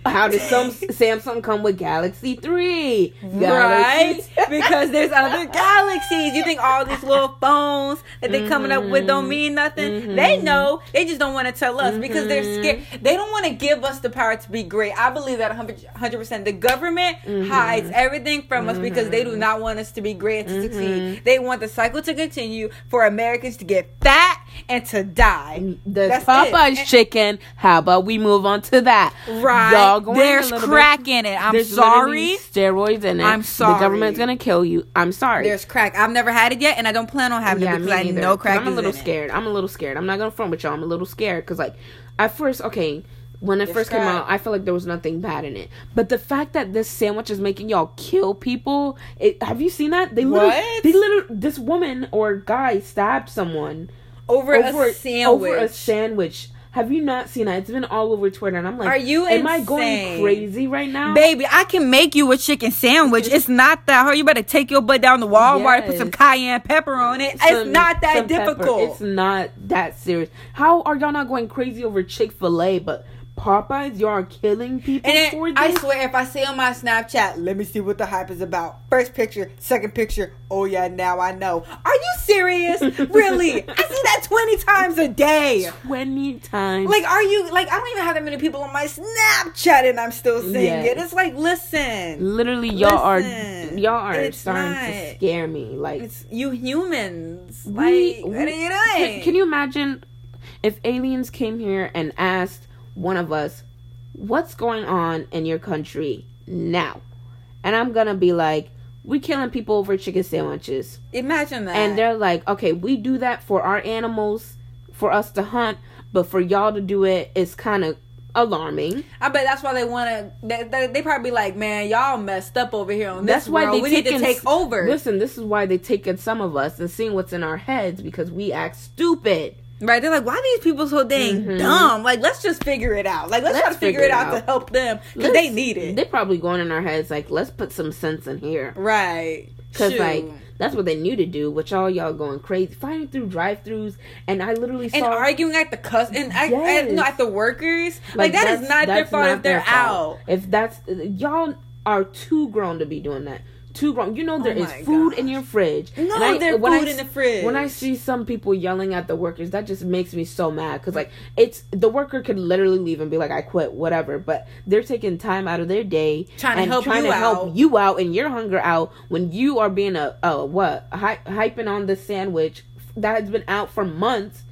S2: How did some Samsung come with Galaxy Three?
S1: Right? *laughs* Because there's other galaxies. You think all these little phones that they're coming up with don't mean mm-hmm. nothing? They mm-hmm. know. They just don't want to tell us because they're mm-hmm. scared. They don't want to give us the power to be great. I believe that 100 percent. The government hides everything from us because they do not want us to be great and to succeed. They want the cycle to continue for Americans to get fat and to die.
S2: The
S1: That's
S2: Popeye's
S1: it.
S2: chicken. How about we move on to that?
S1: Right. There's
S2: a
S1: crack
S2: bit-
S1: in it. I'm
S2: There's
S1: sorry.
S2: Steroids in it.
S1: I'm sorry.
S2: The government's gonna kill you. I'm sorry.
S1: There's crack. I've never had it yet, and I don't plan on having
S2: yeah,
S1: it because I know crack
S2: I'm a little
S1: in it.
S2: scared. I'm a little scared. I'm not gonna front with y'all. I'm a little scared because like at first, okay. When it
S1: There's
S2: first came out, I felt like there was nothing bad in it. But the fact that this sandwich is making y'all kill people, it, have you seen that? They literally,
S1: What?
S2: they literally, this woman or guy stabbed someone
S1: Over,
S2: over
S1: a sandwich.
S2: Over a sandwich. Have you not seen that? It's been all over Twitter, and I'm like,
S1: Are you
S2: Am I going crazy right now?
S1: Baby, I can make you a chicken sandwich. It's not that hard. You better take your butt down to Walmart, put some cayenne pepper on it.
S2: Some-
S1: it's not that
S2: some pepper.
S1: difficult.
S2: It's not that serious. How are y'all not going crazy over Chick Fil A, but Popeyes, y'all are killing people
S1: and
S2: for this?
S1: I swear, if I see on my Snapchat, let me see what the hype is about. First picture, second picture. Oh yeah, now I know. Are you serious? *laughs* really? I see that twenty times a day.
S2: Twenty times.
S1: Like, are you like? I don't even have that many people on my Snapchat, and I'm still seeing
S2: Yes.
S1: it. It's like, listen,
S2: literally, y'all
S1: Listen,
S2: are y'all are
S1: it's
S2: starting
S1: not.
S2: to scare me. Like,
S1: it's you humans.
S2: we,
S1: like, what are you doing?
S2: Can, can you imagine if aliens came here and asked one of us, "What's going on in your country now?" And I'm gonna be like, "We killing people over chicken sandwiches."
S1: Imagine that.
S2: and they're like, okay, we do that for our animals, for us to hunt, but for y'all to do it is kind of alarming.
S1: I bet that's why they want to. They, they, they probably like, man, y'all messed up over here on
S2: That's
S1: this
S2: why
S1: world.
S2: they
S1: we need to take over.
S2: Listen, this is why they taking some of us and seeing what's in our heads because we act stupid.
S1: Right? They're like, why are these people so dang
S2: Mhm.
S1: dumb? Like, let's just figure it out. Like, let's, try to figure, it out, to help them because they need it.
S2: They're probably going in our heads like, let's put some sense in here.
S1: right?
S2: Cause like that's what they knew to do, which all y'all going crazy, fighting through drive-throughs, and I literally saw
S1: and arguing at the cus and I,
S2: Yes.
S1: I, no, at the workers. Like, that is not their fault if they're out.
S2: If that's y'all are too grown to be doing that. Too grown. You know oh there
S1: Oh
S2: is food
S1: gosh.
S2: in your fridge.
S1: No,
S2: I-
S1: there's
S2: when I
S1: food in the fridge.
S2: When I see some people yelling at the workers, that just makes me so mad because like it's the worker could literally leave and be like, "I quit," whatever. But they're taking time out of their day
S1: Trying to
S2: and
S1: help
S2: trying
S1: you
S2: to help
S1: out.
S2: you out and your hunger out when you are being a, a what hy- hyping on the sandwich that has been out for months,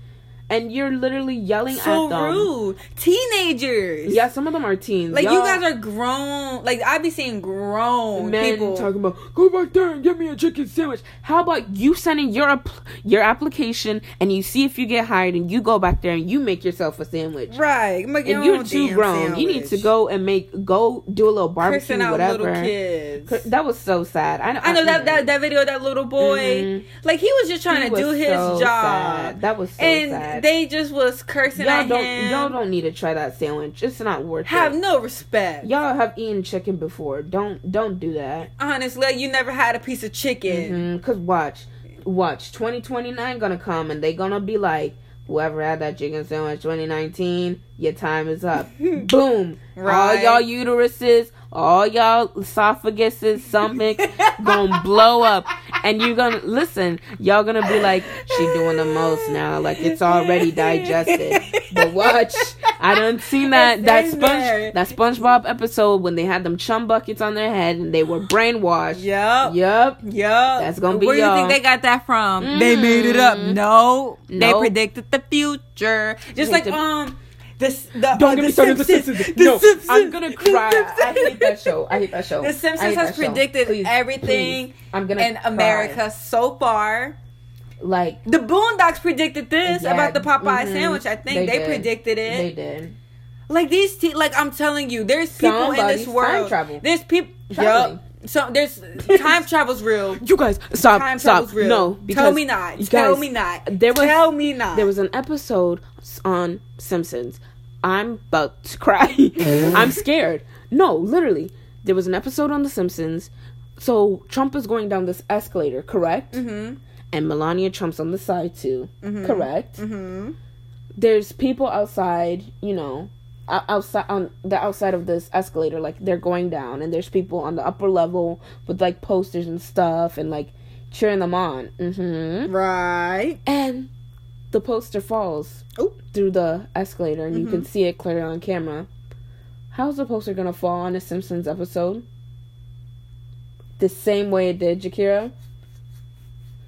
S2: and you're literally yelling
S1: so
S2: at them.
S1: rude. Teenagers.
S2: Yeah, some of them are teens.
S1: Like you
S2: Y'all-
S1: guys are grown. Like I'd be seeing grown
S2: men
S1: people.
S2: talking about go back there and get me a chicken sandwich. How about you sending your your application and you see if you get hired and you go back there and you make yourself a sandwich.
S1: right. Your
S2: If you're too grown, you need to go and make go do a little barbecue, whatever.
S1: little kids.
S2: That was so sad. I,
S1: I know that, that that video of that little boy.
S2: Mhm.
S1: Like he was just trying
S2: He
S1: to do his
S2: so
S1: job.
S2: sad. That was so
S1: and
S2: sad.
S1: They just was cursing
S2: y'all
S1: at
S2: don't
S1: him.
S2: y'all don't need to try that sandwich. It's not worth
S1: have
S2: it.
S1: no respect.
S2: Y'all have eaten chicken before. Don't don't do that.
S1: Honestly, you never had a piece of chicken.
S2: Mm, Cause watch, watch, twenty twenty nine gonna come and they gonna be like, whoever had that chicken sandwich twenty nineteen, your time is up. *laughs* Boom, all
S1: Right.
S2: y'all uteruses, all y'all esophaguses, stomach gonna blow up, and you're gonna listen. Y'all gonna be like, she doing the most now, like it's already digested. But watch, I done seen that that sponge
S1: there.
S2: that SpongeBob episode when they had them chum buckets on their head and they were brainwashed.
S1: Yup.
S2: Yup.
S1: Yup.
S2: That's gonna be
S1: Where do you
S2: y'all.
S1: think they got that from? They made it up.
S2: Mm.
S1: No. They predicted the future. Just like
S2: did-
S1: um this the
S2: Don't
S1: uh,
S2: get me started The
S1: Simpsons. The
S2: no,
S1: Simpsons.
S2: I'm gonna cry. I hate that show. I hate that show.
S1: The Simpsons has predicted
S2: Please,
S1: everything
S2: please. I'm gonna
S1: in
S2: cry.
S1: America so far.
S2: Like
S1: The Boondocks predicted this
S2: Yeah,
S1: about the Popeye
S2: mhm.
S1: sandwich. I think
S2: They
S1: they, predicted it.
S2: they did.
S1: Like these, te- like I'm telling you, there's people in
S2: Somebody's
S1: this
S2: time
S1: world.
S2: travel.
S1: There's people. Yup. So there's time travel's real.
S2: You guys, stop,
S1: Time
S2: stop.
S1: travel's real.
S2: No,
S1: tell me not.
S2: you
S1: Tell me not.
S2: There was
S1: tell me not.
S2: there was an episode on Simpsons. I'm about to cry. *laughs* I'm scared. No, literally, there was an episode on The Simpsons. So Trump is going down this escalator, correct?
S1: Mm-hmm.
S2: And Melania Trump's on the side too,
S1: Mhm.
S2: correct?
S1: Mm-hmm.
S2: there's people outside, you know, outside on the outside of this escalator like they're going down and there's people on the upper level with like posters and stuff and like cheering them on hmm
S1: Right.
S2: and the poster falls through the escalator and you can see it clearly on camera. How's the poster gonna fall on a simpsons episode? The same way it did jakira?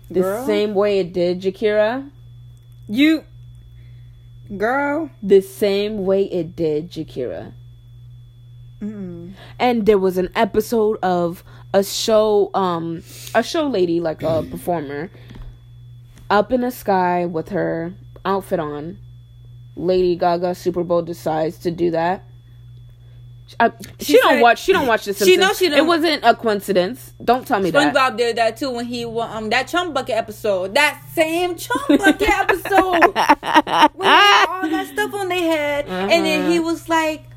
S2: The
S1: Girl.
S2: same way it did jakira?
S1: You, girl.
S2: the same way it did jakira.
S1: Mm-mm.
S2: and there was an episode of a show um a show lady like a performer up in the sky with her outfit on lady gaga super bowl decides to do that I, she,
S1: She
S2: don't
S1: said-
S2: watch she don't watch the
S1: She
S2: Simpsons.
S1: knows she
S2: it
S1: don't-
S2: wasn't a coincidence don't tell me that
S1: SpongeBob did that too when he um that chum bucket episode. That same chum bucket episode. *laughs* when they had all that stuff on their head, and then he
S2: Uh-huh.
S1: was like,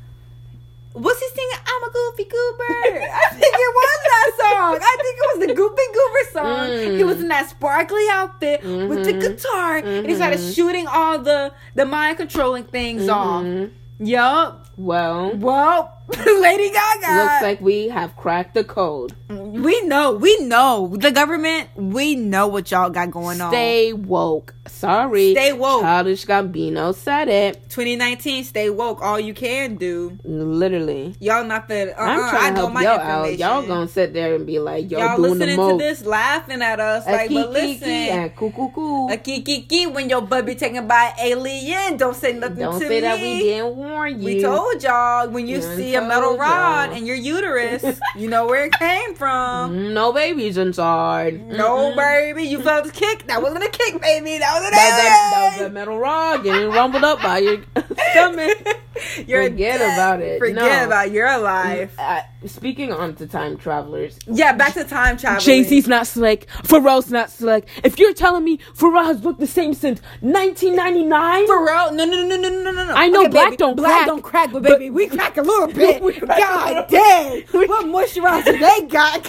S1: "What's he singing? I'm a goofy goober." I think it was that song. I think it was the Goofy Goober song.
S2: Mm.
S1: He was in that sparkly outfit with the
S2: Mhm.
S1: guitar, and he started
S2: Mhm.
S1: shooting all the the mind controlling things off.
S2: Mhm.
S1: Yup.
S2: well
S1: Well, *laughs* Lady Gaga.
S2: looks like we have cracked the code
S1: We know, we know. The government, we know what y'all got going on.
S2: stay woke sorry
S1: Stay woke.
S2: childish gambino said it
S1: 2019, stay woke. All you can do.
S2: literally
S1: Y'all not the. Uh-uh,
S2: I'm
S1: uh,
S2: trying to
S1: know
S2: help
S1: my
S2: y'all out.
S1: information.
S2: Y'all gonna sit there and be like, yo,
S1: Y'all
S2: doing the
S1: listening to this, laughing at us.
S2: A
S1: Like, but
S2: kiki
S1: listen.
S2: and coo coo coo.
S1: A kiki when your butt be taken by alien. Don't say nothing
S2: Don't
S1: to
S2: say
S1: me.
S2: that we didn't warn you.
S1: We told y'all when you
S2: Done
S1: see a metal rod
S2: y'all.
S1: in your uterus, you know where it came from.
S2: No babies inside. Mm-mm.
S1: No baby, you felt a kick. That wasn't a kick, baby. That was an
S2: that, that, that was a metal rod getting rumbled up by your *laughs* stomach. *laughs*
S1: You're
S2: forget
S1: dead.
S2: about it.
S1: Forget
S2: no.
S1: about your life.
S2: Uh, speaking on to time travelers.
S1: Yeah, back to time travelers.
S2: Jay Z's not slick. Pharrell's not slick. If you're telling me Pharrell has looked the same since 1999,
S1: Pharrell, no, no, no, no, no, no, no.
S2: I know okay, black
S1: baby,
S2: don't
S1: black
S2: crack,
S1: don't crack, but baby, but, we crack a little *laughs* bit. God damn, what moisturizer they got?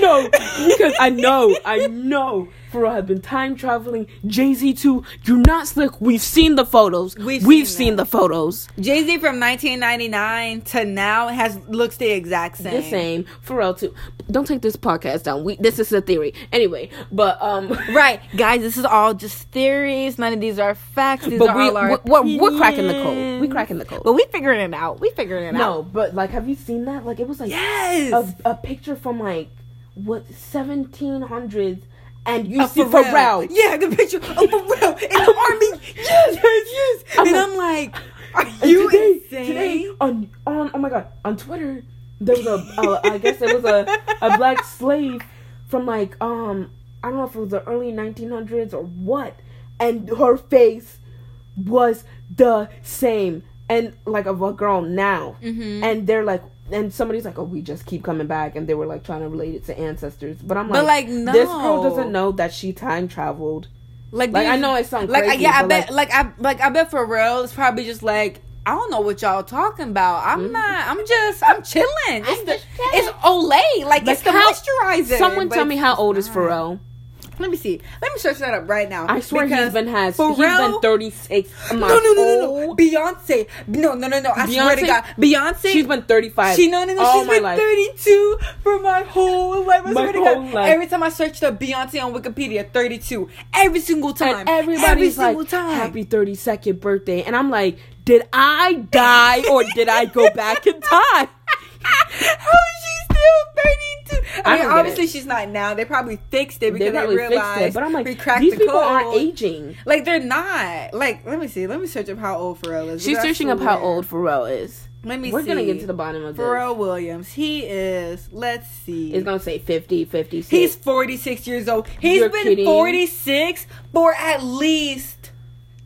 S2: No, because I know, I know Pharrell has been time traveling. Jay Z too. You're not slick. We've seen the photos.
S1: We've
S2: We've,
S1: seen
S2: seen, the photos.
S1: Jay Z from 1999 to now has looks the exact same.
S2: The same. Pharrell too. Don't take this podcast down. We this is a theory. Anyway, but um, *laughs*
S1: Right, guys, this is all just theories. None of these are facts. These
S2: but
S1: are
S2: we
S1: all our
S2: we're, we're, we're cracking the code. We cracking the code.
S1: But we figuring it out. We figuring it
S2: no,
S1: out.
S2: No, but like, have you seen that? Like, it was like
S1: Yes.
S2: a, a picture from like what 1700s, and you
S1: Of
S2: see Pharrell.
S1: Yeah, the picture of Pharrell in the *laughs* army. Yes, yes, yes.
S2: I'm
S1: and
S2: like-
S1: I'm like, are you
S2: today,
S1: insane?
S2: today on on oh my god on Twitter there was a uh, I guess it was a a black slave from like um I don't know if it was the early 1900s or what and her face was the same and like of a girl now
S1: Mhm.
S2: and they're like and somebody's like oh we just keep coming back and they were like trying to relate it to ancestors but I'm like,
S1: But,
S2: like,
S1: like,
S2: this girl doesn't know that she time traveled
S1: Like,
S2: Like, I know it sounds
S1: like
S2: crazy,
S1: yeah, I bet like, I like I bet for real it's probably just like I don't know what y'all talking about. I'm
S2: Mhm.
S1: not. I'm just. I'm chilling. It's
S2: I'm
S1: the. It's Olay. Like, it's the moisturizer.
S2: someone tell me how old is. Pharrell
S1: Let me see. Let me search that up right now.
S2: I swear
S1: Because
S2: he's been has been 36
S1: No, no, no, no, no. Beyonce. No, no, no, no. I swear to God. Beyonce.
S2: She's been 35
S1: She no no no.
S2: all
S1: She's
S2: my
S1: been
S2: life.
S1: 32 for my whole life. I
S2: My
S1: swear to
S2: whole
S1: God.
S2: life.
S1: Every time I searched up Beyonce on Wikipedia, 32. Every single time.
S2: and everybody's
S1: Every single
S2: like
S1: time.
S2: happy 32nd birthday and I'm like did I die or did I go back in *laughs* time
S1: she still 32? I,
S2: I
S1: mean, obviously she's not now. They probably fixed it because they,
S2: fixed
S1: realized
S2: it but I'm
S1: we
S2: like
S1: cracked
S2: these
S1: the
S2: people
S1: code.
S2: aren't aging
S1: Like they're not. Like let me see. Let me search up how old Pharrell is.
S2: she's searching up how old Pharrell is
S1: Let me
S2: we're
S1: see.
S2: gonna get to the bottom of this
S1: Pharrell Williams. He is. Let's see.
S2: it's gonna say 50 56
S1: He's 46 years old. He's
S2: You're
S1: been
S2: kidding.
S1: 46 for at least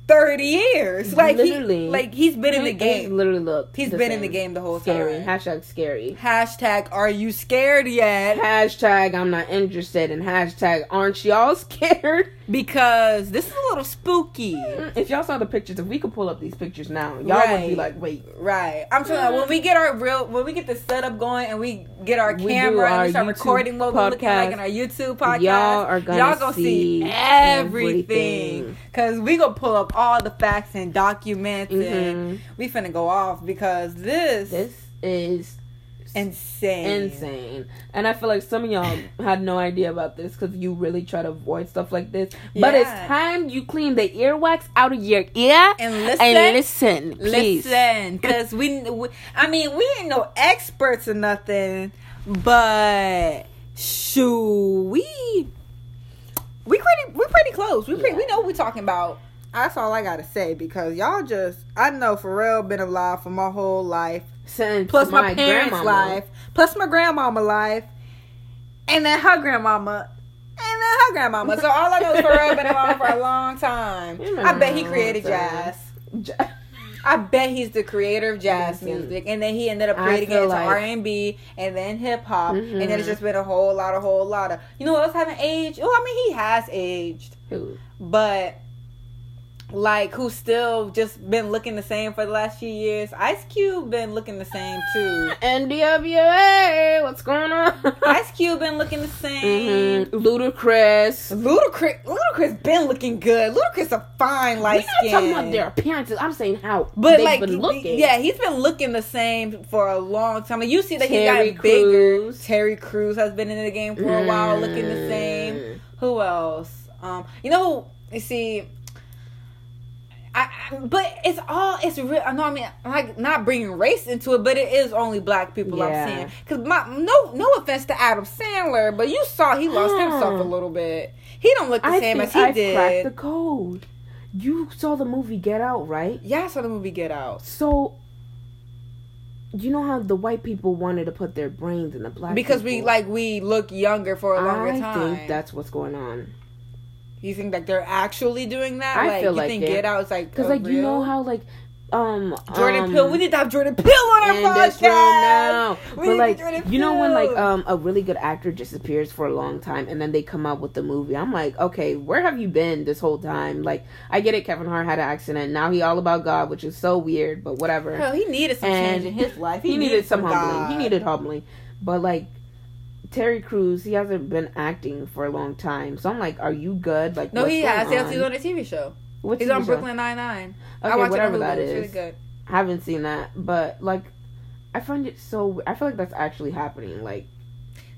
S1: 30 years. Like
S2: Literally.
S1: he, like he's been in the
S2: He's
S1: game.
S2: literally look
S1: He's been in the game the whole
S2: scary
S1: time.
S2: hashtag scary
S1: Hashtag Are you scared yet?
S2: hashtag I'm not interested and hashtag aren't y'all *laughs* scared
S1: because this is a little spooky.
S2: If y'all saw the pictures, if we could pull up these pictures now, y'all would be like, wait.
S1: Right. I'm telling you, when we get our real, when we get the setup going and we get our
S2: We
S1: camera and we start
S2: YouTube
S1: recording what we're looking like in our YouTube podcast,
S2: y'all are gonna
S1: y'all gonna see,
S2: see
S1: everything. Cause we gonna pull up all the facts and documents
S2: Mhm.
S1: and we finna go off because this,
S2: This is
S1: insane.
S2: insane. And I feel like some of y'all *coughs* had no idea about this because you really try to avoid stuff like this. But it's time you clean the earwax out of your ear
S1: And listen,
S2: and listen, please.
S1: Listen, because we, we, I mean, we ain't no experts or nothing, but shoo, we, we pretty, we pretty close. We pretty, we know what we're talking about. That's all I gotta say because y'all just, I know for real, been alive for my whole life,
S2: Since
S1: plus my, parents'
S2: grandmama-
S1: life, plus my grandmama life, and then her grandmama. And then her grandmama. So all I know is for real been alive for a long time. I bet he created jazz. I bet he's the creator of jazz music, and then he ended up creating it into
S2: like-
S1: R and B, and then hip hop, and then it's
S2: Mhm.
S1: just been a whole lot, a whole lot of. You know what else haven't aged? Oh, I mean he has aged, but like who's still just been looking the same for the last few years? Ice Cube been looking the same too.
S2: NWA, what's going on?
S1: Ice Cube been looking the same.
S2: hmm Ludacris.
S1: Ludacris, Ludacris been looking good. Ludacris a fine light
S2: We're not talking about their appearances. I'm saying how
S1: But like,
S2: been looking.
S1: yeah, he's been looking the same for a long time. You see that
S2: Terry
S1: he got bigger. Terry Crews has been in the game for a while, looking the same.
S2: Mm.
S1: Who else? Um, you know, who- you see. I, I, but it's all it's real. I know. I mean, like not bringing race into it, but it is only black people
S2: Yeah.
S1: I'm seeing. Because my no no offense to Adam Sandler, but you saw he lost himself a
S2: Hmm.
S1: little bit. He don't look the
S2: I
S1: same as he
S2: I've
S1: did.
S2: cracked the code. You saw the movie Get Out, right?
S1: yeah, I saw the movie Get Out.
S2: So, you know how the white people wanted to put their brains in the black
S1: because we like we look younger for a longer
S2: I
S1: time.
S2: think that's what's going on.
S1: You think that they're actually doing that.
S2: I
S1: like
S2: feel
S1: you
S2: like
S1: think
S2: it.
S1: Get Out is like
S2: Because like you know how like um
S1: Jordan
S2: um,
S1: Peele. We need to have Jordan Peele on our podcast.
S2: now.
S1: We
S2: But
S1: need
S2: like you know when like um a really good actor disappears for a long time and then they come out with the movie. I'm like, okay, where have you been this whole time? Like I get it, Kevin Hart had an accident. Now he all about God, which is so weird, but whatever.
S1: Hell, he needed some
S2: And
S1: change in his life. *laughs*
S2: he, needed, some
S1: God.
S2: humbling. He needed humbling. But like Terry Crews, he hasn't been acting for a long time. So I'm like, are you good? Like
S1: No, he has. Yes? He's on a TV show.
S2: What's
S1: He's on
S2: show?
S1: Brooklyn Nine Nine. I
S2: Okay,
S1: watch
S2: whatever
S1: it
S2: that
S1: It's really good.
S2: haven't seen that, but like, I find it so. I feel like that's actually happening. Like,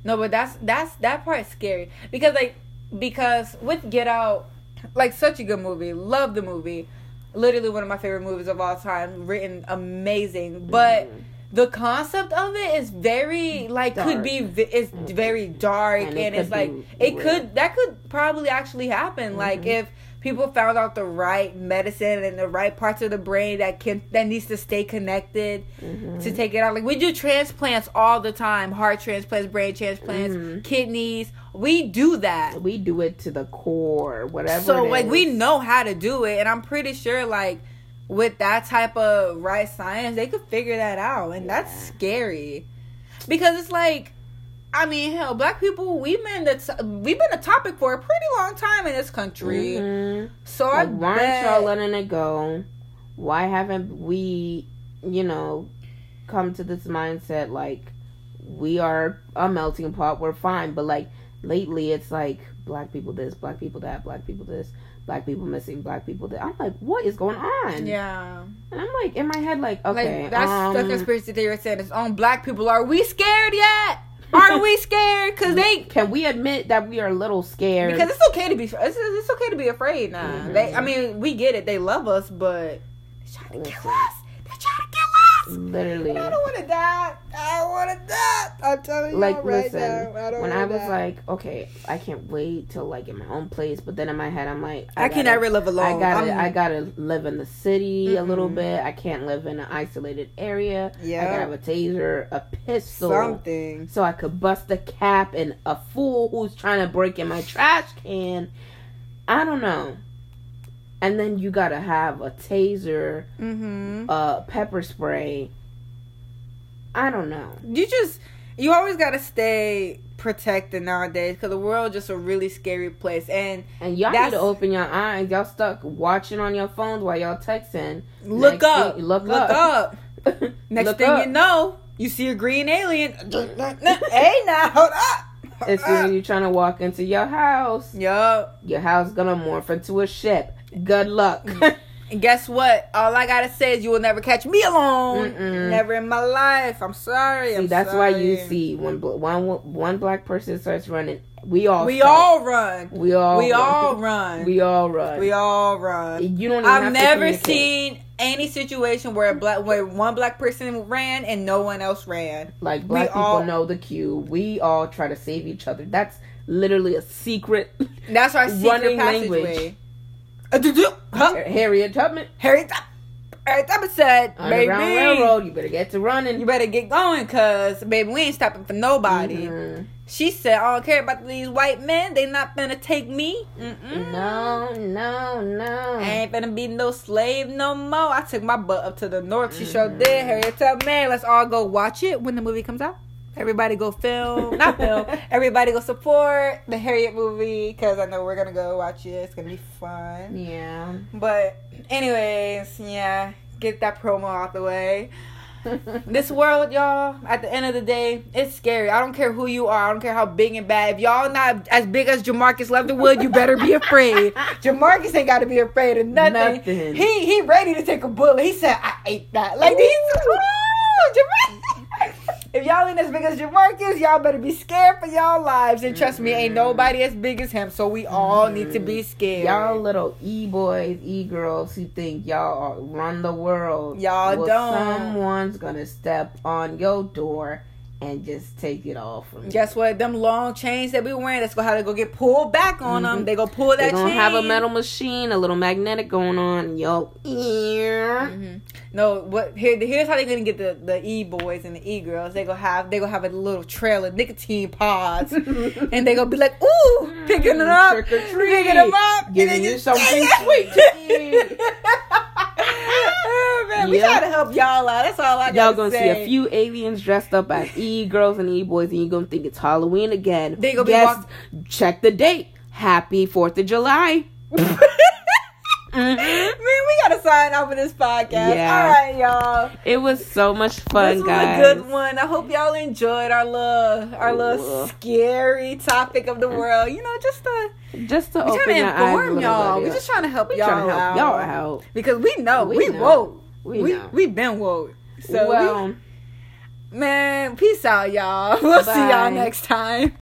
S1: No, but that's that's that part's scary because like because with Get Out, like such a good movie. Love the movie. Literally one of my favorite movies of all time. Written amazing, but.
S2: Mhm.
S1: The concept of it is very like could be it's very dark
S2: And
S1: and,
S2: it
S1: it's like it
S2: real.
S1: could that could probably actually happen like
S2: Mhm.
S1: if people found out the right medicine and the right parts of the brain that can that needs to stay connected
S2: Mhm.
S1: to take it out. Like we do transplants all the time, heart transplants, brain transplants,
S2: Mhm.
S1: kidneys. We do that.
S2: we do it to the core, whatever.
S1: So like we know how to do it, and I'm pretty sure like with that type of right science, they could figure that out, and that's scary because it's like. I mean, hell, black people, we've been the t- we've been a topic for a pretty long time in this country.
S2: Mhm.
S1: So I
S2: why
S1: bet,
S2: aren't y'all letting it go? Why haven't we, you know, come to this mindset like we are a melting pot? We're fine, but like lately, it's like black people this, black people that, black people this, black people missing, black people that. I'm like, what is going on?
S1: yeah,
S2: And I'm like in my head, like, okay,
S1: like that's
S2: um,
S1: the conspiracy theory saying it's on black people. Are we scared yet? Are we *laughs* scared? Because they
S2: Can we admit that we are a little scared?
S1: because it's okay to be it's, it's okay to be afraid now.
S2: Mhm.
S1: They, I mean, we get it. They love us, but they trying to kill us.
S2: Literally,
S1: I don't want to die. I don't want to die. I'm telling you
S2: like
S1: right
S2: listen,
S1: now. I don't
S2: when I was
S1: die.
S2: like, okay, I can't wait till like in my own place, but then in my head, I'm like,
S1: I, can
S2: gotta-
S1: never live alone.
S2: I gotta,
S1: I'm-
S2: I gotta live in the city a little bit. I can't live in an isolated area.
S1: Yeah, I
S2: gotta have a taser, a pistol,
S1: something.
S2: so I could bust a cap and a fool who's trying to break in my trash can. I don't know. And then you gotta have a taser,
S1: Mm-hmm.
S2: uh, pepper spray. I don't know.
S1: You just you always gotta stay protected nowadays because the world just a really scary place. And
S2: And y'all need to open your eyes. Y'all stuck watching on your phones while y'all texting.
S1: look
S2: Next
S1: up,
S2: thing- look,
S1: look
S2: up.
S1: up. *laughs* Next
S2: Look
S1: thing
S2: up.
S1: you know, you see a green alien. hey, now hold up.
S2: As soon as you're trying to walk into your house,
S1: Yup.
S2: your house gonna morph into a ship. Good luck. Mm.
S1: And guess what? All I gotta say is you will never catch me alone.
S2: Mm-mm.
S1: Never in my life. I'm sorry.
S2: see,
S1: I'm
S2: that's why you see when one one black person starts running, we all
S1: We
S2: start.
S1: all run.
S2: we all
S1: we
S2: run.
S1: all *laughs* run.
S2: we all run.
S1: We all run.
S2: you don't. Even
S1: I've never seen any situation where a black where one black person ran and no one else ran.
S2: like black
S1: we
S2: people
S1: all-
S2: know the cue. We all try to save each other. That's literally a secret.
S1: That's our *laughs* secret
S2: Running
S1: passageway.
S2: language.
S1: Uh, do- huh?
S2: Harriet Tubman,
S1: Harry Top- Harry Tubman said, "Baby,
S2: Railroad. You better get to running.
S1: you better get going, cause baby, we ain't stopping for nobody."
S2: Mhm.
S1: She said, "I don't care about these white men. They not gonna take me. Mm-mm.
S2: No, no, no.
S1: I ain't gonna be no slave no more. I took my butt up to the north. She sure did. Harriet Tubman. Let's all go watch it when the movie comes out. Everybody go film, not film. *laughs* Everybody go support the Harriet movie because I know we're gonna go watch it. It's gonna be fun.
S2: Yeah.
S1: But anyways, yeah, get that promo out the way. This world, y'all, at the end of the day, it's scary. I don't care who you are. I don't care how big and bad. If y'all not as big as Jamarcus Leatherwood, you better be afraid. *laughs* Jamarcus ain't got to be afraid of nothing.
S2: Nothing.
S1: He he ready to take a bullet. He said, "I ate that." Like these. Ooh, Jamar- If y'all ain't as big as Jamarcus, y'all better be scared for y'all lives. And trust me, ain't mm-hmm. nobody as big as him. So we all need to be mm-hmm. scared.
S2: Y'all little e boys, e girls who think y'all run the world.
S1: Y'all
S2: well,
S1: don't.
S2: Someone's gonna step on your door and just take it off. from.
S1: Guess what? Them long chains that we wearing, that's gonna have to go get pulled back on them.
S2: Mhm.
S1: They go pull that
S2: They're gonna
S1: chain.
S2: have a metal machine, a little magnetic going on. Yo.
S1: Mhm. No, what here? Here's how they're gonna get the the e boys and the e girls. They gonna have they gonna have a little trail of nicotine pods, *laughs* and they gonna be like, ooh, picking it up,
S2: Trick or treat.
S1: picking them up,
S2: Giving you something *laughs* sweet to eat. *laughs*
S1: oh, man, we try to help y'all out. That's all I got.
S2: Y'all gonna
S1: say.
S2: see a few aliens dressed up as *laughs* e girls and e boys, and you gonna think it's Halloween again.
S1: They gonna be
S2: Guess,
S1: walk-
S2: check the date. Happy Fourth of July. *laughs* Mm-hmm.
S1: Man, we gotta sign off of this podcast.
S2: Yeah.
S1: All right, y'all.
S2: It was so much fun,
S1: this was
S2: guys.
S1: a good one. I hope y'all enjoyed our little, our little
S2: Ooh.
S1: scary topic of the world. You know, just to
S2: Just to open
S1: trying to inform
S2: little
S1: y'all.
S2: We're
S1: just trying to help
S2: We
S1: y'all
S2: trying to help
S1: out.
S2: y'all out.
S1: because we know we,
S2: We know.
S1: woke.
S2: We
S1: We we been woke. So
S2: well,
S1: we, man, peace out, y'all. *laughs* We'll see y'all next time.